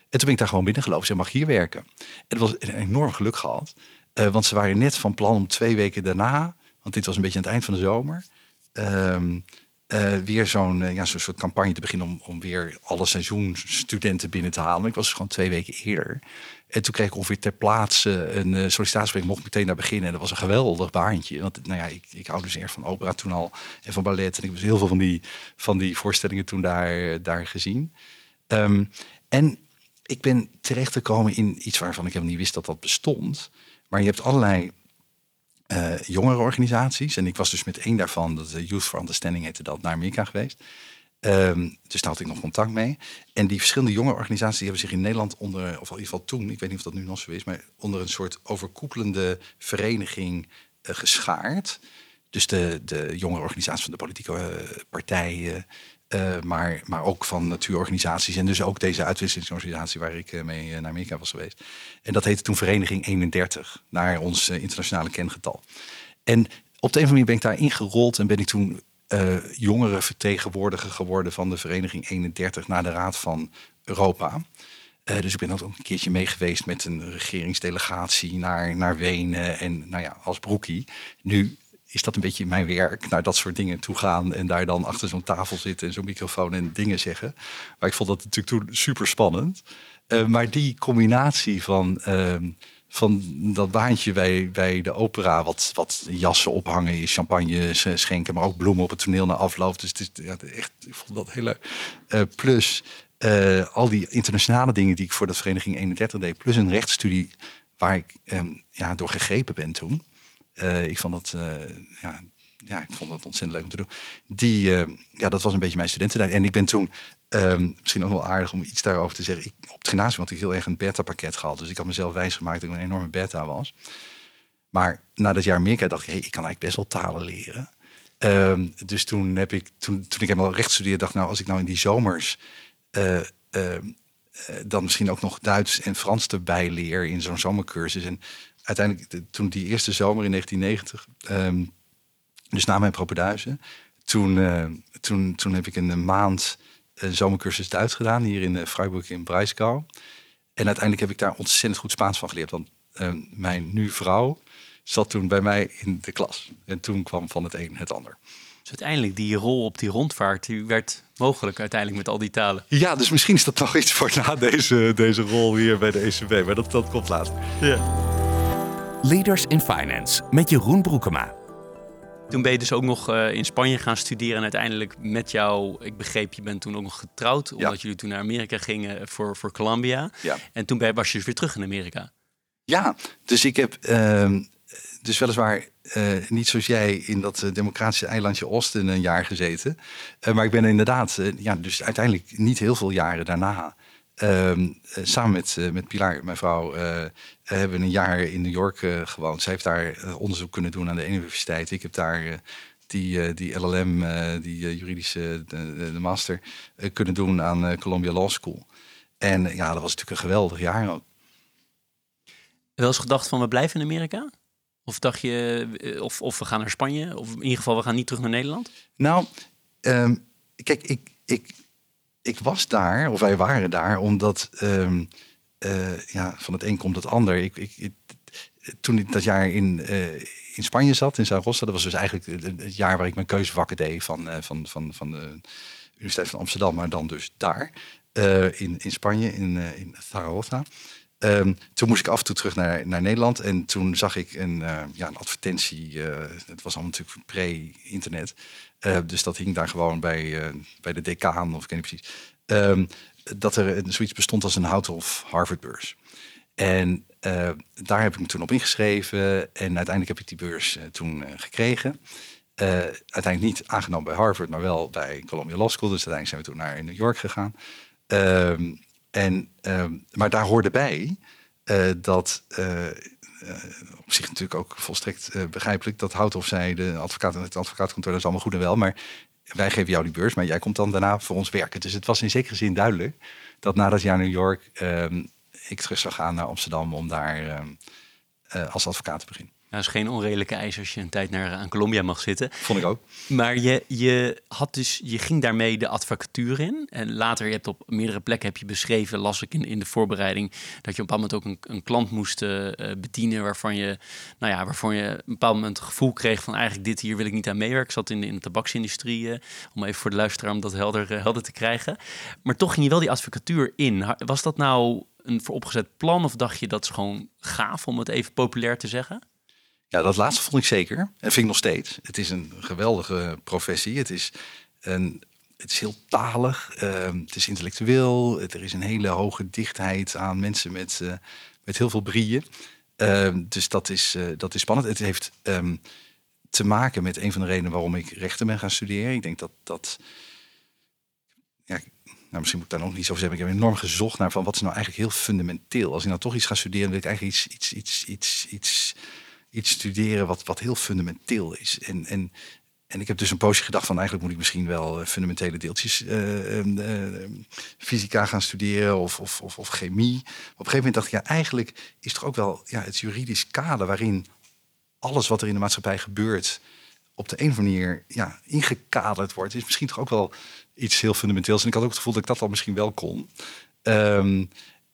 En toen ben ik daar gewoon binnengelopen. Ze mag hier werken. En dat was een enorm geluk gehad. Uh, want ze waren net van plan om twee weken daarna, want dit was een beetje aan het eind van de zomer, um, uh, weer zo'n uh, ja, zo'n soort campagne te beginnen om, om weer alle seizoensstudenten binnen te halen. Ik was dus gewoon twee weken eerder. En toen kreeg ik ongeveer ter plaatse een uh, sollicitatie. Ik mocht meteen daar beginnen. En dat was een geweldig baantje. Want nou ja, ik, ik hou dus erg van opera toen al. En van ballet. En ik heb heel veel van die, van die voorstellingen toen daar, daar gezien. Ehm, en ik ben terechtgekomen in iets waarvan ik helemaal niet wist dat dat bestond. Maar je hebt allerlei uh, jongerenorganisaties. En ik was dus met één daarvan, dat de Youth for Understanding heette dat, naar Amerika geweest. Um, dus daar had ik nog contact mee. En die verschillende jonge organisaties hebben zich in Nederland onder, of in ieder geval toen, ik weet niet of dat nu nog zo is, maar onder een soort overkoepelende vereniging uh, geschaard. Dus de, de jonge organisaties van de politieke uh, partijen, uh, maar, maar ook van natuurorganisaties. En dus ook deze uitwisselingsorganisatie waar ik mee naar Amerika was geweest. En dat heette toen Vereniging 31, naar ons internationale kengetal. En op de een of andere manier ben ik daar ingerold en ben ik toen uh, jongere vertegenwoordiger geworden van de Vereniging 31 naar de Raad van Europa. Dus ik ben ook een keertje mee geweest met een regeringsdelegatie naar, naar Wenen en nou ja, als broekie. Nu is dat een beetje mijn werk, naar dat soort dingen toe gaan en daar dan achter zo'n tafel zitten en zo'n microfoon en dingen zeggen. Maar ik vond dat natuurlijk toen super spannend. Uh, maar die combinatie van ehm, van dat baantje bij, bij de opera, wat, wat jassen ophangen, champagne schenken, maar ook bloemen op het toneel na afloop. Dus het is ja, echt, ik vond dat heel leuk. Uh, plus uh, al die internationale dingen die ik voor de Vereniging 31 deed, plus een rechtsstudie waar ik um, ja, door gegrepen ben toen. Uh, ik vond dat, ja, ja, ik vond dat ontzettend leuk om te doen. Die, ja, dat was een beetje mijn studententijd. En ik ben toen Um, misschien ook wel aardig om iets daarover te zeggen. Ik, op het gymnasium had ik heel erg een beta-pakket gehad. Dus ik had mezelf wijsgemaakt dat ik een enorme beta was. Maar na dat jaar Amerika dacht ik, hey, ik kan eigenlijk best wel talen leren. Um, dus toen heb ik, toen, toen ik helemaal recht studeerde, dacht nou, als ik nou in die zomers uh, dan misschien ook nog Duits en Frans erbij leer in zo'n zomercursus. En uiteindelijk, de, toen die eerste zomer in 1990, um, dus na mijn propeduizen, toen, uh, toen, toen heb ik een maand een zomercursus Duits gedaan hier in uh, Freiburg in Breisgau. En uiteindelijk heb ik daar ontzettend goed Spaans van geleerd. Want uh, mijn nu vrouw zat toen bij mij in de klas. En toen kwam van het een het ander. Dus uiteindelijk die rol op die rondvaart, die werd mogelijk uiteindelijk met al die talen. Ja, dus misschien is dat nog iets voor na deze, deze rol hier bij de ECB. Maar dat, dat komt later. Ja. Leaders in Finance met Jeroen Broekema. Toen ben je dus ook nog uh, in Spanje gaan studeren en uiteindelijk met jou, ik begreep, je bent toen ook nog getrouwd, omdat ja. jullie toen naar Amerika gingen voor, voor Columbia. Ja. En toen ben je, was je dus weer terug in Amerika. Ja, dus ik heb uh, dus weliswaar uh, niet zoals jij in dat uh, democratische eilandje Austin een jaar gezeten. Uh, maar ik ben inderdaad, ja, dus uiteindelijk niet heel veel jaren daarna Uh, samen met, uh, met Pilar, mijn vrouw, uh, hebben we een jaar in New York gewoond. Zij heeft daar onderzoek kunnen doen aan de universiteit. Ik heb daar die, die LLM, die juridische, de, de master, kunnen doen aan Columbia Law School. En ja, dat was natuurlijk een geweldig jaar ook. Wel eens gedacht van we blijven in Amerika? Of dacht je, of, of we gaan naar Spanje? Of in ieder geval, we gaan niet terug naar Nederland? Nou, um, kijk, ik, ik, ik was daar, of wij waren daar, omdat um, uh, ja, van het een komt het ander. Ik, ik, toen ik dat jaar in, uh, in Spanje zat, in Zaragoza, dat was dus eigenlijk het jaar waar ik mijn keuzevakken deed van, uh, van, van, van de Universiteit van Amsterdam, maar dan dus daar, in, in Spanje, in, in Zaragoza. Um, toen moest ik af en toe terug naar, naar Nederland. En toen zag ik een, uh, ja, een advertentie. Het was allemaal natuurlijk pre-internet. Uh, dus dat hing daar gewoon bij, bij de decaan, of ik weet niet precies. Um, dat er zoiets bestond als een Houten of Harvard-beurs. En daar heb ik me toen op ingeschreven. En uiteindelijk heb ik die beurs toen gekregen. uiteindelijk niet aangenomen bij Harvard, maar wel bij Columbia Law School. Dus uiteindelijk zijn we toen naar New York gegaan. Um, en, uh, maar daar hoorde bij uh, dat, uh, op zich natuurlijk ook volstrekt begrijpelijk, dat Houthof zei, de advocaat en het advocaatkantoor, dat is allemaal goed en wel, maar wij geven jou die beurs, maar jij komt dan daarna voor ons werken. Dus het was in zekere zin duidelijk dat na dat jaar New York ehm, ik terug zou gaan naar Amsterdam om daar ehm, als advocaat te beginnen. Nou, is geen onredelijke eis als je een tijd naar aan Colombia mag zitten. Vond ik ook. Maar je, je, had dus, je ging daarmee de advocatuur in. En later, je hebt op meerdere plekken heb je beschreven, las ik in, in de voorbereiding, dat je op een bepaald moment ook een, een klant moest uh, bedienen waarvan je, nou ja, waarvan je op een bepaald moment het gevoel kreeg van eigenlijk dit hier wil ik niet aan meewerken. Ik zat in de, in de tabaksindustrie, uh, om even voor de luisteraar om dat helder, helder te krijgen. Maar toch ging je wel die advocatuur in. Was dat nou een vooropgezet plan of dacht je dat is gewoon gaaf om het even populair te zeggen? Ja, dat laatste vond ik zeker. En vind ik nog steeds. Het is een geweldige professie. Het is een, het is heel talig, ehm, het is intellectueel, er is een hele hoge dichtheid aan mensen met, uh, met heel veel brieën. Ehm, dus dat is, uh, dat is spannend. Het heeft um, te maken met een van de redenen waarom ik rechten ben gaan studeren. Ik denk dat dat. Ja, nou, misschien moet ik daar nog niet zo zeggen. Ik heb enorm gezocht naar van wat is nou eigenlijk heel fundamenteel. Als ik nou toch iets ga studeren, wil ik eigenlijk iets, iets, iets, iets, iets, iets studeren wat, wat heel fundamenteel is. En, en en ik heb dus een poosje gedacht van eigenlijk moet ik misschien wel eh, fundamentele deeltjes uh, fysica gaan studeren of, of, of, of, chemie. op een gegeven moment dacht ik, ja, eigenlijk is toch ook wel ja, het juridisch kader waarin alles wat er in de maatschappij gebeurt op de een of andere manier ja, ingekaderd wordt, is misschien toch ook wel iets heel fundamenteels. En ik had ook het gevoel dat ik dat al misschien wel kon. Um,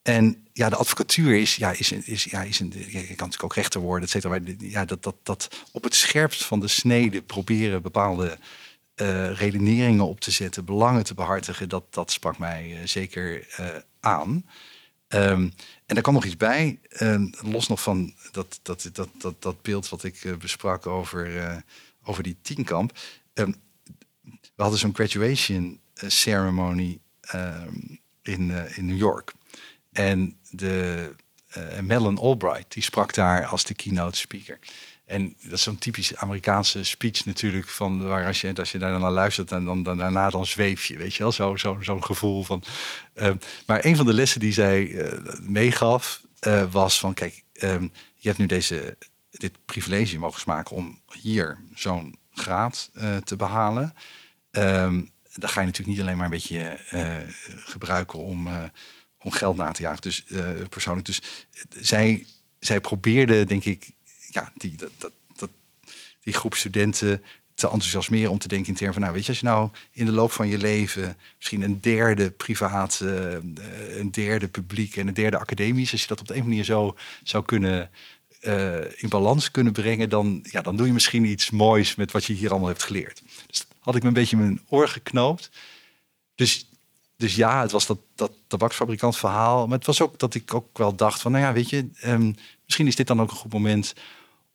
en ja, de advocatuur is, ja, is, is, ja, is een, je kan natuurlijk ook rechter worden, et cetera. Maar ja, dat, dat, dat op het scherpst van de snede proberen bepaalde uh, redeneringen op te zetten, belangen te behartigen, dat, dat sprak mij uh, zeker uh, aan. Um, en daar kwam nog iets bij, uh, los nog van dat, dat, dat, dat, dat beeld wat ik besprak over, over die tienkamp. Um, we hadden zo'n graduation ceremony in, in New York. En de uh, Albright, die sprak daar als de keynote speaker. En dat is zo'n typisch Amerikaanse speech natuurlijk, van waar als je, als je daar naar luistert, en dan, dan daarna dan zweef je, weet je wel, zo'n zo, gevoel van. Uh, maar een van de lessen die zij uh, meegaf, uh, was van, kijk, um, je hebt nu deze, dit privilege mogen maken om hier zo'n graad te behalen. Um, ga je natuurlijk niet alleen maar een beetje gebruiken om om geld na te jagen. Dus uh, persoonlijk. Dus zij, zij probeerde, denk ik, ja, die, dat, dat, die groep studenten te enthousiasmeren om te denken in termen van, nou, weet je, als je nou in de loop van je leven misschien een derde privaat, uh, een derde publiek en een derde academisch, als je dat op de een manier zo zou kunnen uh, in balans kunnen brengen, dan, ja, dan doe je misschien iets moois met wat je hier allemaal hebt geleerd. Dus had ik me een beetje mijn oor geknoopt. Dus dus ja, het was dat, dat tabaksfabrikant verhaal. Maar het was ook dat ik ook wel dacht van, nou ja, weet je, um, misschien is dit dan ook een goed moment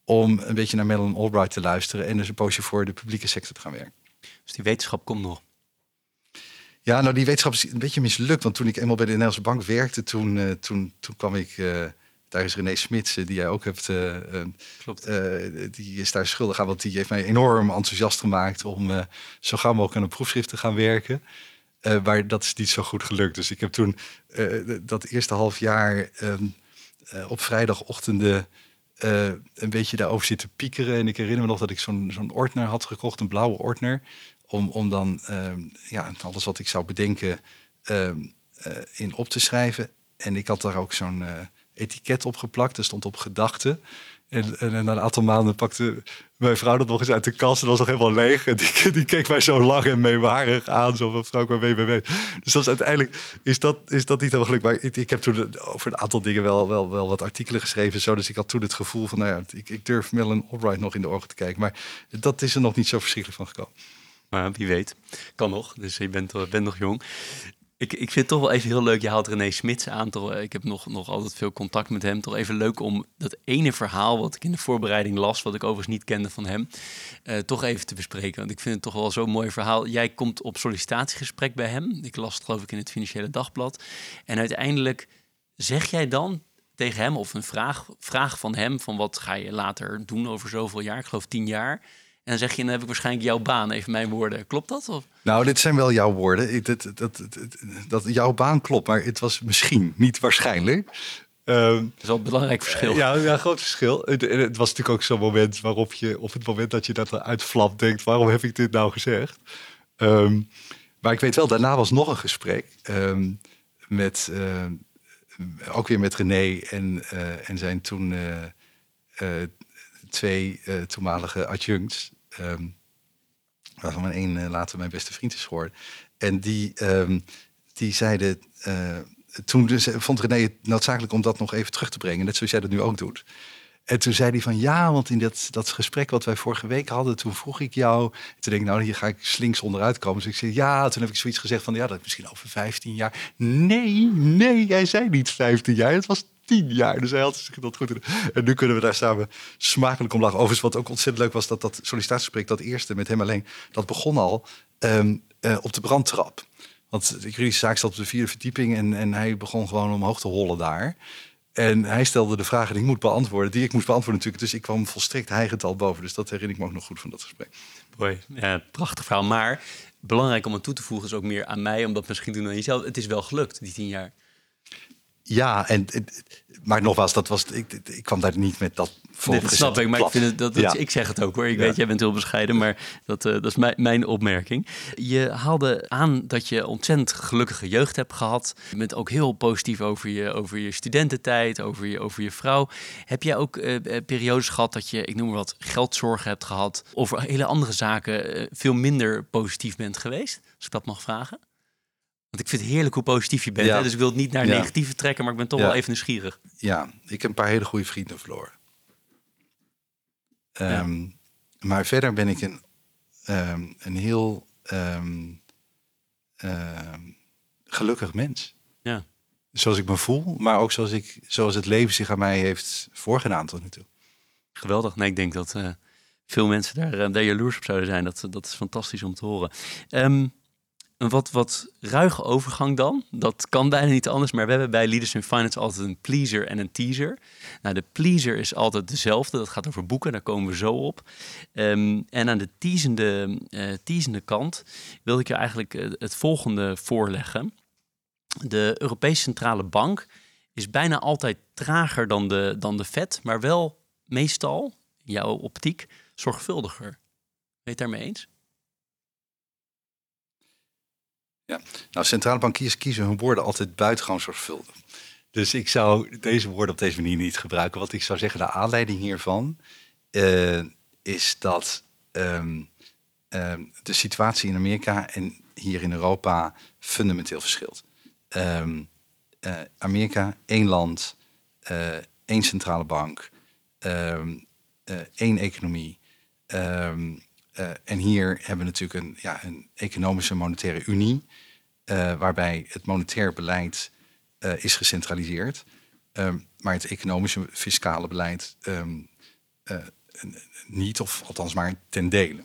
om een beetje naar Madeleine Albright te luisteren en dus een poosje voor de publieke sector te gaan werken. Dus die wetenschap komt nog. Ja, nou die wetenschap is een beetje mislukt. Want toen ik eenmaal bij de Nederlandse Bank werkte, toen, uh, toen, toen kwam ik... Uh, daar is René Smits, die jij ook hebt. Uh, Klopt. die is daar schuldig aan, want die heeft mij enorm enthousiast gemaakt om zo gauw mogelijk aan een proefschrift te gaan werken. Uh, maar dat is niet zo goed gelukt. Dus ik heb toen uh, dat eerste half jaar um, uh, op vrijdagochtenden een beetje daarover zitten piekeren. En ik herinner me nog dat ik zo'n zo'n ordner had gekocht, een blauwe ordner. Om, om dan ehm, ja, alles wat ik zou bedenken um, in op te schrijven. En ik had daar ook zo'n etiket op geplakt. Er stond op gedachten. En, en, na een aantal maanden pakte mijn vrouw dat nog eens uit de kast. En was nog helemaal leeg. En die, die keek mij zo lang en meewarig aan. Zo van, vrouw, ik ben mee, Dus dat is uiteindelijk is dat, is dat niet helemaal gelukt. Maar ik, ik, heb toen over een aantal dingen wel, wel, wel wat artikelen geschreven. Zo. Dus ik had toen het gevoel van, nou ja, ik, ik durf Melon Albright nog in de ogen te kijken. Maar dat is er nog niet zo verschrikkelijk van gekomen. Maar wie weet, kan nog. Dus je bent, bent nog jong. Ik, ik vind het toch wel even heel leuk. Je haalt René Smits aan. Toch, ik heb nog, nog altijd veel contact met hem. Toch even leuk om dat ene verhaal wat ik in de voorbereiding las, wat ik overigens niet kende van hem, uh, toch even te bespreken. Want ik vind het toch wel zo'n mooi verhaal. Jij komt op sollicitatiegesprek bij hem. Ik las het geloof ik in het Financiële Dagblad. En uiteindelijk zeg jij dan tegen hem of een vraag, vraag van hem van wat ga je later doen over zoveel jaar, ik geloof tien jaar. En dan zeg je, dan heb ik waarschijnlijk jouw baan, even mijn woorden. Klopt dat? Of? Nou, dit zijn wel jouw woorden. Ik, dat, dat, dat, jouw baan klopt, maar het was misschien, niet waarschijnlijk. Um, dat is wel een belangrijk verschil. Ja, ja groot verschil. Het, het was natuurlijk ook zo'n moment waarop je, op het moment dat je dat eruit flapt, denkt: waarom heb ik dit nou gezegd? Um, maar ik weet wel, daarna was nog een gesprek um, met, uh, ook weer met René en, uh, en zijn toen uh, twee uh, toenmalige adjuncts. Um, waarvan één uh, later mijn beste vriend is geworden. En die, um, die zeiden. Uh, toen dus, vond René het noodzakelijk om dat nog even terug te brengen. Net zoals jij dat nu ook doet. En toen zei hij van ja, want in dat, dat gesprek wat wij vorige week hadden, toen vroeg ik jou. Toen denk ik, nou, hier ga ik slinks onderuit komen. Dus ik zei ja, toen heb ik zoiets gezegd van ja, dat misschien over 15 jaar. Nee, nee, jij zei niet 15 jaar. Het was tien jaar. Dus hij had zich dat goed. En nu kunnen we daar samen smakelijk om lachen. Overigens, wat ook ontzettend leuk was, dat dat dat eerste met hem alleen, dat begon al. Um, eh, op de brandtrap. Want de juridische zaak zat op de vierde verdieping en, en hij begon gewoon omhoog te hollen daar. En hij stelde de vragen die ik moet beantwoorden, die ik moest beantwoorden natuurlijk. Dus ik kwam volstrekt hijgend al boven. Dus dat herinner ik me ook nog goed van dat gesprek. Mooi, ja, prachtig verhaal. Maar belangrijk om aan toe te voegen is ook meer aan mij, omdat misschien doen aan jezelf. Het is wel gelukt, die tien jaar. Ja, en, maar nogmaals, dat was, ik, ik kwam daar niet met dat Nee, dat snap ik, maar ik, vind het, dat, dat ik zeg het ook hoor. Ik weet, jij bent heel bescheiden, maar dat, uh, dat is mijn, mijn opmerking. Je haalde aan dat je ontzettend gelukkige jeugd hebt gehad. Je bent ook heel positief over je, over je studententijd, over je, over je vrouw. Heb jij ook uh, periodes gehad dat je, ik noem maar wat, geldzorgen hebt gehad? Of hele andere zaken uh, veel minder positief bent geweest? Als ik dat mag vragen. Want ik vind het heerlijk hoe positief je bent. Ja. Hè? Dus ik wil het niet naar ja. negatieve trekken, maar ik ben toch wel even nieuwsgierig. Ja, ik heb een paar hele goede vrienden verloren. Um, maar verder ben ik een, um, een heel um, gelukkig mens. Ja. Zoals ik me voel, maar ook zoals, ik, zoals het leven zich aan mij heeft voorgedaan tot nu toe. Geweldig. Nee, ik denk dat uh, veel mensen daar, uh, daar jaloers op zouden zijn. Dat, dat is fantastisch om te horen. Een wat, wat ruige overgang dan. Dat kan bijna niet anders, maar we hebben bij Leaders in Finance altijd een pleaser en een teaser. Nou, de pleaser is altijd dezelfde. Dat gaat over boeken, daar komen we zo op. Um, en aan de teasende, uh, teasende kant wil ik je eigenlijk uh, het volgende voorleggen. De Europese Centrale Bank is bijna altijd trager dan de, dan de Fed, maar wel meestal, jouw optiek, zorgvuldiger. Ben je het daarmee eens? Nou, centrale bankiers kiezen hun woorden altijd buitengewoon zorgvuldig. Dus ik zou deze woorden op deze manier niet gebruiken. Wat ik zou zeggen, de aanleiding hiervan uh, is dat um, um, de situatie in Amerika en hier in Europa fundamenteel verschilt. Um, uh, Amerika, één land, uh, één centrale bank, één economie. Uh, en hier hebben we natuurlijk een, ja, een economische monetaire unie, uh, waarbij het monetair beleid uh, is gecentraliseerd, um, maar het economische fiscale beleid um, niet, of althans maar ten dele.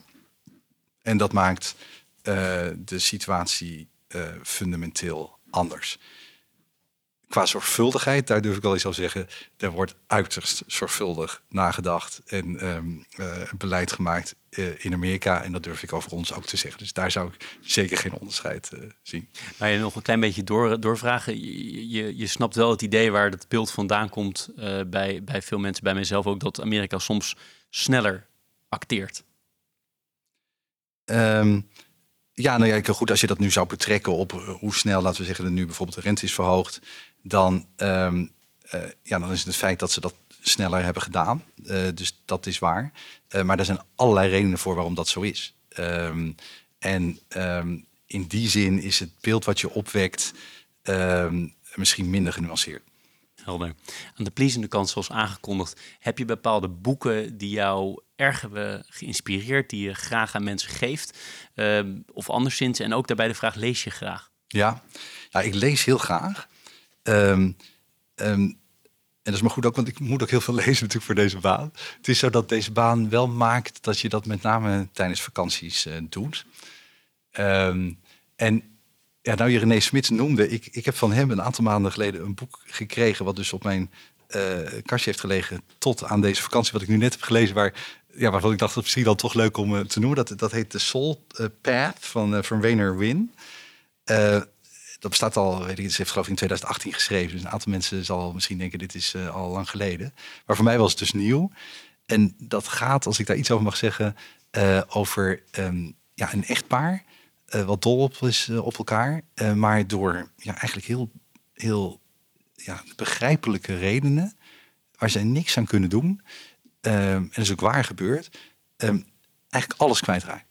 En dat maakt de situatie fundamenteel anders qua zorgvuldigheid, daar durf ik wel eens al zeggen, er wordt uiterst zorgvuldig nagedacht en um, uh, beleid gemaakt uh, in Amerika. En dat durf ik over ons ook te zeggen. Dus daar zou ik zeker geen onderscheid uh, zien. Maar je nog een klein beetje door, doorvragen. Je, je, je, snapt wel het idee waar het beeld vandaan komt bij, bij veel mensen, bij mijzelf ook, dat Amerika soms sneller acteert. Um, ja, nou ja, goed, als je dat nu zou betrekken op hoe snel, laten we zeggen, er nu bijvoorbeeld de rente is verhoogd, dan, um, uh, ja, dan is het het feit dat ze dat sneller hebben gedaan. Uh, dus dat is waar. Uh, maar er zijn allerlei redenen voor waarom dat zo is. Um, en um, in die zin is het beeld wat je opwekt misschien minder genuanceerd. Helder. Aan de pleasende kant, zoals aangekondigd, heb je bepaalde boeken die jou erg hebben geïnspireerd, die je graag aan mensen geeft? of anderszins, en ook daarbij de vraag, lees je graag? Ja, ja ik lees heel graag. Um, um, en dat is maar goed ook, want ik moet ook heel veel lezen natuurlijk voor deze baan. Het is zo dat deze baan wel maakt dat je dat met name tijdens vakanties uh, doet. Um, en ja, nou je René Smits noemde, ik, ik heb van hem een aantal maanden geleden een boek gekregen... wat dus op mijn uh, kastje heeft gelegen tot aan deze vakantie... wat ik nu net heb gelezen, waar, ja, waarvan ik dacht dat misschien dan toch leuk om uh, te noemen. Dat, dat heet The Soul Path van, van Rainer Win dat bestaat al, weet ik, het heeft geloof ik in 2018 geschreven. Dus een aantal mensen zal misschien denken, dit is uh, al lang geleden. Maar voor mij was het dus nieuw. En dat gaat, als ik daar iets over mag zeggen, uh, over um, ja, een echtpaar. Uh, wat dol op is op elkaar. maar door ja, eigenlijk heel, heel ja, begrijpelijke redenen, waar ze niks aan kunnen doen. Um, en dat is ook waar gebeurd. Um, eigenlijk alles kwijtraakt.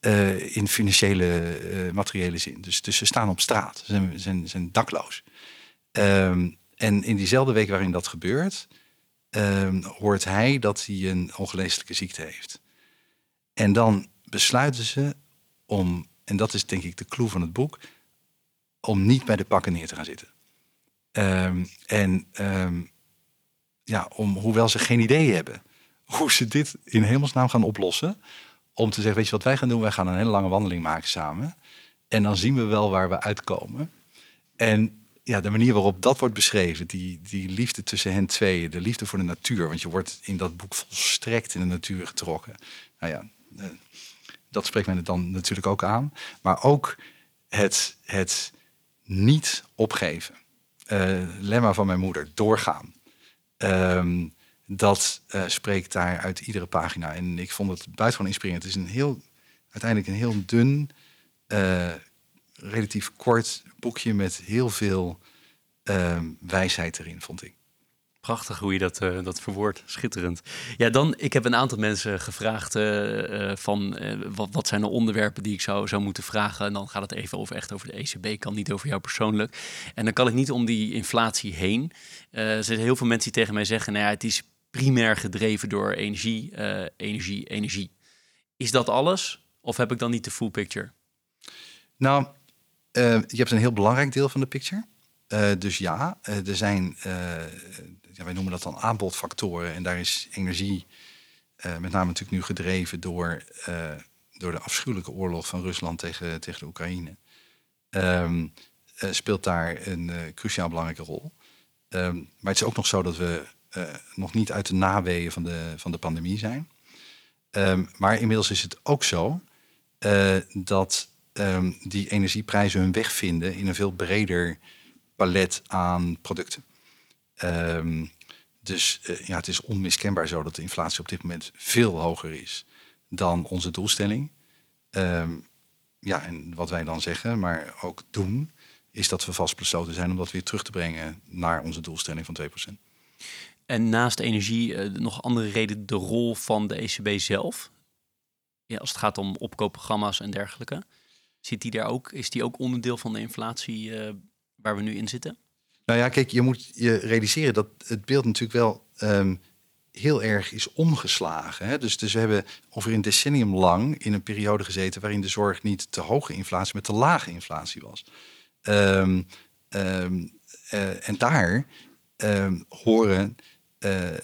Uh, in financiële, uh, materiële zin. Dus, dus ze staan op straat, ze zijn, zijn, dakloos. Um, en in diezelfde week waarin dat gebeurt, um, hoort hij dat hij een ongeneeslijke ziekte heeft. En dan besluiten ze om, en dat is denk ik de clue van het boek, om niet bij de pakken neer te gaan zitten. Um, en ja, om, hoewel ze geen idee hebben hoe ze dit in hemelsnaam gaan oplossen, om te zeggen, weet je wat wij gaan doen? Wij gaan een hele lange wandeling maken samen. En dan zien we wel waar we uitkomen. En ja, de manier waarop dat wordt beschreven, die, die liefde tussen hen tweeën, de liefde voor de natuur, want je wordt in dat boek volstrekt in de natuur getrokken. Nou ja, eh, dat spreekt mij dan natuurlijk ook aan. Maar ook het, het niet opgeven. Uh, lemma van mijn moeder, doorgaan. Ehm, dat uh, spreekt daar uit iedere pagina. En ik vond het buitengewoon inspirerend. Het is een heel, uiteindelijk een heel dun, uh, relatief kort boekje met heel veel uh, wijsheid erin, vond ik. Prachtig hoe je dat, uh, dat verwoordt. Schitterend. Ja, dan, ik heb een aantal mensen gevraagd van wat, wat zijn de onderwerpen die ik zou, zou moeten vragen. En dan gaat het even over, echt over de ECB, kan niet over jou persoonlijk. En dan kan ik niet om die inflatie heen. er zijn heel veel mensen die tegen mij zeggen, nou ja, het is primair gedreven door energie, energie, energie. Is dat alles? Of heb ik dan niet de full picture? Nou, je hebt een heel belangrijk deel van de picture. Uh, dus ja, er zijn, ja, wij noemen dat dan aanbodfactoren. En daar is energie met name natuurlijk nu gedreven door, door de afschuwelijke oorlog van Rusland tegen, tegen de Oekraïne. Um, speelt daar een cruciaal belangrijke rol. Um, maar het is ook nog zo dat we nog niet uit de naweeën van de, van de pandemie zijn. Um, maar inmiddels is het ook zo dat die energieprijzen hun weg vinden in een veel breder palet aan producten. Um, dus uh, ja, het is onmiskenbaar zo dat de inflatie op dit moment veel hoger is dan onze doelstelling. Ja, en wat wij dan zeggen, maar ook doen, is dat we vastbesloten zijn om dat weer terug te brengen naar onze doelstelling van 2%. En naast energie uh, nog andere reden de rol van de ECB zelf? Ja, als het gaat om opkoopprogramma's en dergelijke. Zit die daar ook, is die ook onderdeel van de inflatie uh, waar we nu in zitten? Nou ja, kijk, je moet je realiseren dat het beeld natuurlijk wel um, heel erg is omgeslagen. Hè? Dus, dus we hebben over een decennium lang in een periode gezeten waarin de zorg niet te hoge inflatie, maar te lage inflatie was. Um, um, uh, en daar horen. Uh, uh,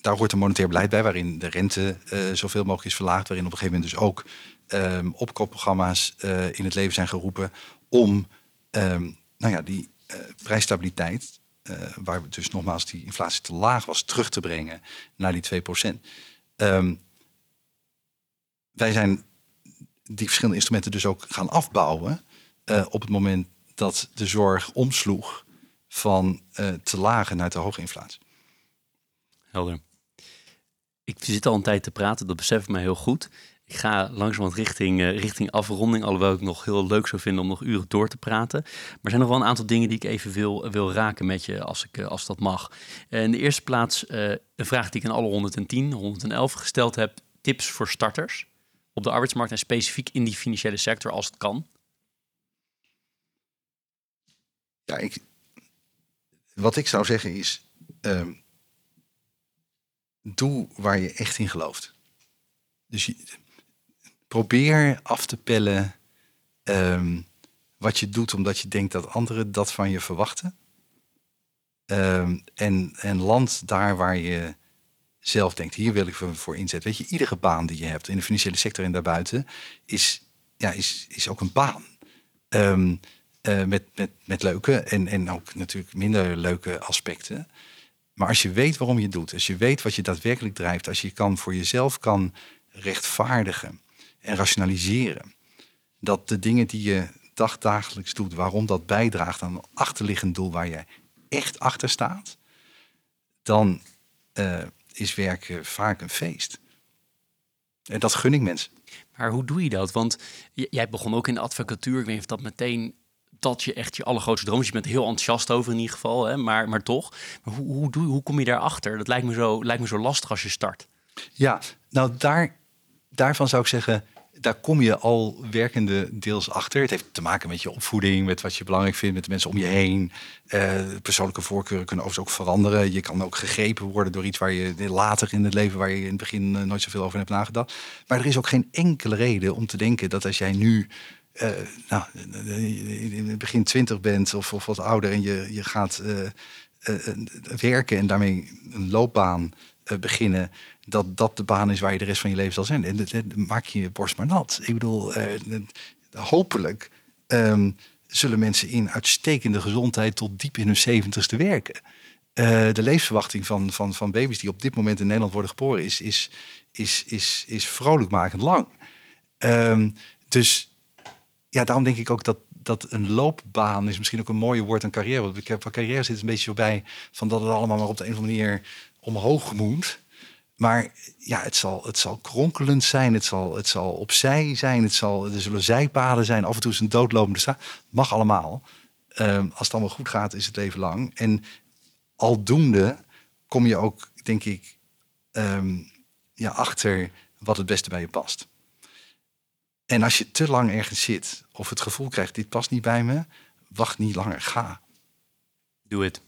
daar hoort een monetair beleid bij, waarin de rente zoveel mogelijk is verlaagd, waarin op een gegeven moment dus ook opkoopprogramma's in het leven zijn geroepen om nou ja, die prijsstabiliteit, waar dus nogmaals die inflatie te laag was, terug te brengen naar die 2%. Um, ehm, wij zijn die verschillende instrumenten dus ook gaan afbouwen op het moment dat de zorg omsloeg van te lage naar te hoge inflatie. Helder. Ik zit al een tijd te praten, dat besef ik mij heel goed. Ik ga langzamerhand richting, uh, richting afronding, alhoewel ik nog heel leuk zou vinden om nog uren door te praten. Maar er zijn nog wel een aantal dingen die ik even wil, wil raken met je, als, ik, uh, als dat mag. Uh, in de eerste plaats een vraag die ik aan alle 110, 111 gesteld heb. Tips voor starters op de arbeidsmarkt en specifiek in die financiële sector als het kan. Ja, ik, wat ik zou zeggen is, ehm, doe waar je echt in gelooft. Dus probeer af te pellen um, wat je doet omdat je denkt dat anderen dat van je verwachten. Um, en, en land daar waar je zelf denkt, hier wil ik voor inzetten. Weet je, iedere baan die je hebt in de financiële sector en daarbuiten is, ja, is, is ook een baan. Um, uh, met, met, met leuke en, en ook natuurlijk minder leuke aspecten. Maar als je weet waarom je doet, als je weet wat je daadwerkelijk drijft, als je kan voor jezelf kan rechtvaardigen en rationaliseren. Dat de dingen die je dagdagelijks doet, waarom dat bijdraagt aan een achterliggend doel waar je echt achter staat, dan uh, is werken vaak een feest. En dat gun ik mensen. Maar hoe doe je dat? Want jij begon ook in de advocatuur. Ik weet niet of dat meteen dat je echt je allergrootste droom. Je bent heel enthousiast over in ieder geval, hè? Maar, maar toch. Maar hoe, hoe, doe, hoe kom je daarachter? Dat lijkt me, zo, lijkt me zo lastig als je start. Ja, nou daar daarvan zou ik zeggen, daar kom je al werkende deels achter. Het heeft te maken met je opvoeding, met wat je belangrijk vindt, met de mensen om je heen. Uh, persoonlijke voorkeuren kunnen overigens ook veranderen. Je kan ook gegrepen worden door iets waar je later in het leven, waar je in het begin uh, nooit zoveel over hebt nagedacht. Maar er is ook geen enkele reden om te denken dat als jij nu uh, nou, in het begin twintig bent of, of wat ouder en je, je gaat werken en daarmee een loopbaan beginnen, dat dat de baan is waar je de rest van je leven zal zijn. En dat, maak je je borst maar nat. Ik bedoel, hopelijk ehm, zullen mensen in uitstekende gezondheid tot diep in hun zeventigste werken. De levensverwachting van, van, van baby's die op dit moment in Nederland worden geboren is, is, is, is, is vrolijkmakend lang. Um, dus ja, daarom denk ik ook dat, dat een loopbaan is misschien ook een mooie woord aan carrière. Want ik heb van carrière zit een beetje voorbij van dat het allemaal maar op de een of andere manier omhoog moet. Maar ja, het zal, het zal kronkelend zijn, het zal, het zal opzij zijn, het zal, er zullen zijpaden zijn. Af en toe is een doodlopende straat. Mag allemaal. Um, als het allemaal goed gaat, is het leven lang. En aldoende kom je ook, denk ik, um, ja, achter wat het beste bij je past. En als je te lang ergens zit of het gevoel krijgt, dit past niet bij me, wacht niet langer, ga. Doe het.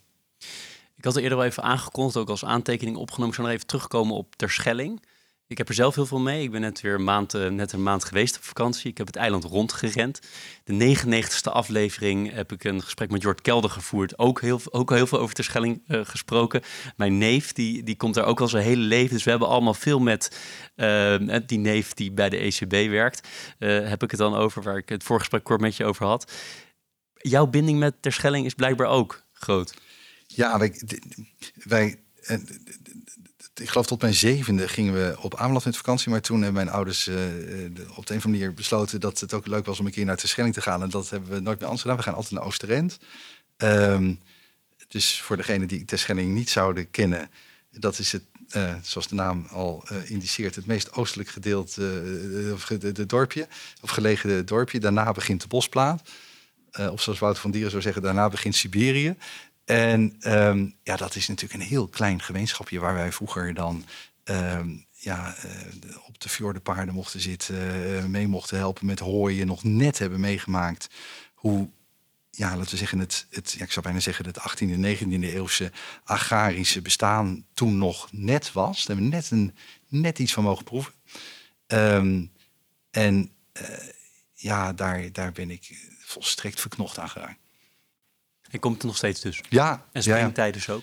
Ik had er eerder al even aangekondigd, ook als aantekening opgenomen. Ik zou nog even terugkomen op Terschelling. Ik heb er zelf heel veel mee. Ik ben net weer een maand, uh, net een maand geweest op vakantie. Ik heb het eiland rondgerend. De 99ste aflevering heb ik een gesprek met Jort Kelder gevoerd. Ook heel, ook heel veel over Terschelling uh, gesproken. Mijn neef, die, die komt daar ook al zijn hele leven. Dus we hebben allemaal veel met uh, die neef die bij de ECB werkt. heb ik het dan over, waar ik het voorgesprek kort met je over had. Jouw binding met Terschelling is blijkbaar ook groot. Ja, wij, wij ik geloof tot mijn zevende gingen we op Ameland met vakantie. Maar toen hebben mijn ouders uh, op de een of andere manier besloten dat het ook leuk was om een keer naar Terschelling te gaan. En dat hebben we nooit meer anders gedaan. We gaan altijd naar Oosterend. Um, dus voor degenen die Terschelling niet zouden kennen, dat is het, uh, zoals de naam al uh, indiceert, het meest oostelijk gedeelte, uh, de, de, dorpje, of gelegen dorpje. Daarna begint de Bosplaat. of zoals Wouter van Dieren zou zeggen, daarna begint Siberië. En um, ja, dat is natuurlijk een heel klein gemeenschapje waar wij vroeger dan um, ja, uh, op de fjordenpaarden mochten zitten, uh, mee mochten helpen met hooien, nog net hebben meegemaakt hoe, ja, laten we zeggen, het, het ik zou bijna zeggen, het 18e en 19e eeuwse agrarische bestaan toen nog net was. Daar hebben we net, een, net iets van mogen proeven. Um, en uh, ja, daar, daar ben ik volstrekt verknocht aan geraakt. En komt er nog steeds dus? Ja. En springtijd dus ook?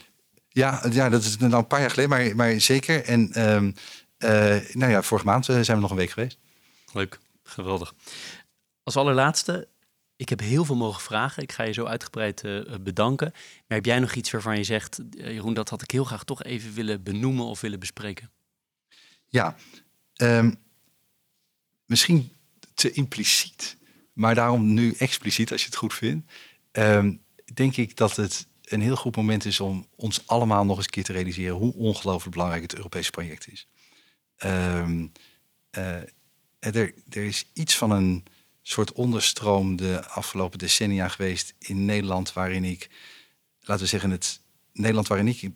Ja, ja, dat is nou een paar jaar geleden, maar, maar zeker. En um, uh, nou ja, vorige maand zijn we nog een week geweest. Leuk, geweldig. Als allerlaatste, ik heb heel veel mogen vragen. Ik ga je zo uitgebreid uh, bedanken. Maar heb jij nog iets waarvan je zegt, Jeroen, dat had ik heel graag toch even willen benoemen of willen bespreken? Ja, um, misschien te impliciet, maar daarom nu expliciet als je het goed vindt. Um, denk ik dat het een heel goed moment is om ons allemaal nog eens een keer te realiseren hoe ongelooflijk belangrijk het Europese project is. Um, uh, er, er is iets van een soort onderstroom de afgelopen decennia geweest in Nederland, waarin ik, laten we zeggen, het Nederland waarin ik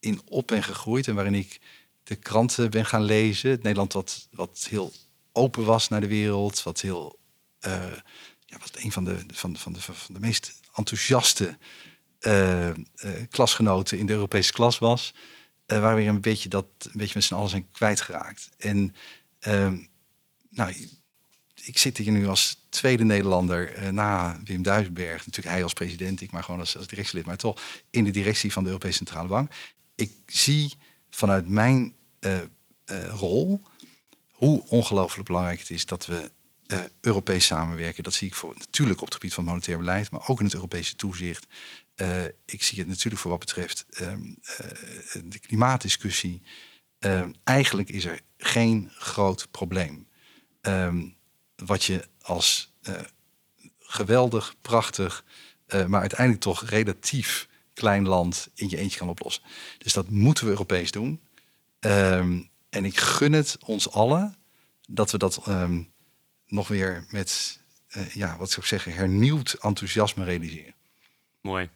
in op ben gegroeid en waarin ik de kranten ben gaan lezen. Het Nederland wat, wat heel open was naar de wereld, wat heel, uh, ja, wat een van de, van, van, de, van de meest enthousiaste uh, klasgenoten in de Europese klas was. Uh, waar we een beetje dat een beetje met z'n allen zijn kwijtgeraakt. En ehm, nou, ik zit hier nu als tweede Nederlander na Wim Duisberg. Natuurlijk hij als president, ik maar gewoon als, als directielid, maar toch in de directie van de Europese Centrale Bank. Ik zie vanuit mijn rol hoe ongelooflijk belangrijk het is dat we uh, Europees samenwerken. Dat zie ik voor, natuurlijk op het gebied van monetair beleid, maar ook in het Europese toezicht. Uh, ik zie het natuurlijk voor wat betreft um, uh, de klimaatdiscussie. Um, eigenlijk is er geen groot probleem. Um, wat je als geweldig, prachtig, maar uiteindelijk toch relatief klein land in je eentje kan oplossen. Dus dat moeten we Europees doen. en ik gun het ons allen dat we dat nog weer met, uh, ja, wat zou ik zeggen, hernieuwd enthousiasme realiseren. Mooi.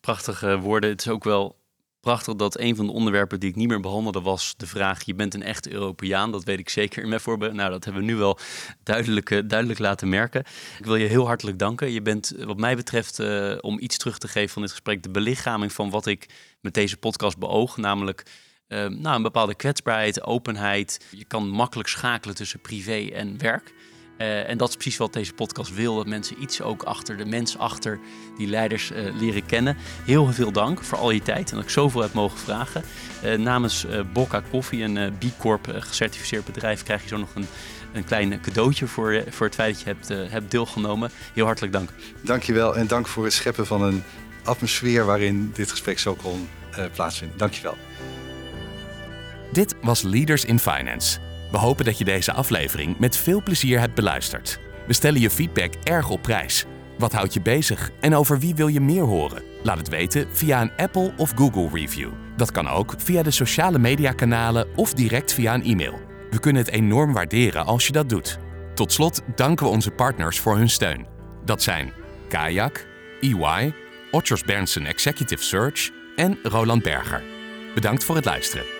Prachtige woorden. Het is ook wel prachtig dat een van de onderwerpen die ik niet meer behandelde was de vraag: je bent een echte Europeaan. Dat weet ik zeker in mijn voorbeeld. Nou, dat hebben we nu wel duidelijk, eh, duidelijk laten merken. Ik wil je heel hartelijk danken. Je bent, wat mij betreft, om iets terug te geven van dit gesprek, de belichaming van wat ik met deze podcast beoog, namelijk. Nou, een bepaalde kwetsbaarheid, openheid. Je kan makkelijk schakelen tussen privé en werk. Uh, en dat is precies wat deze podcast wil. Dat mensen iets ook achter de mens achter die leiders uh, leren kennen. Heel veel dank voor al je tijd en dat ik zoveel heb mogen vragen. Uh, namens Bocca Koffie, een B Corp gecertificeerd bedrijf, krijg je zo nog een een klein cadeautje voor, voor het feit dat je hebt, hebt deelgenomen. Heel hartelijk dank. Dankjewel en dank voor het scheppen van een atmosfeer waarin dit gesprek zo kon uh, plaatsvinden. Dankjewel. Dit was Leaders in Finance. We hopen dat je deze aflevering met veel plezier hebt beluisterd. We stellen je feedback erg op prijs. Wat houdt je bezig en over wie wil je meer horen? Laat het weten via een Apple of Google review. Dat kan ook via de sociale mediakanalen of direct via een e-mail. We kunnen het enorm waarderen als je dat doet. Tot slot danken we onze partners voor hun steun. Dat zijn Kayak, EY, Otters Berndsen Executive Search en Roland Berger. Bedankt voor het luisteren.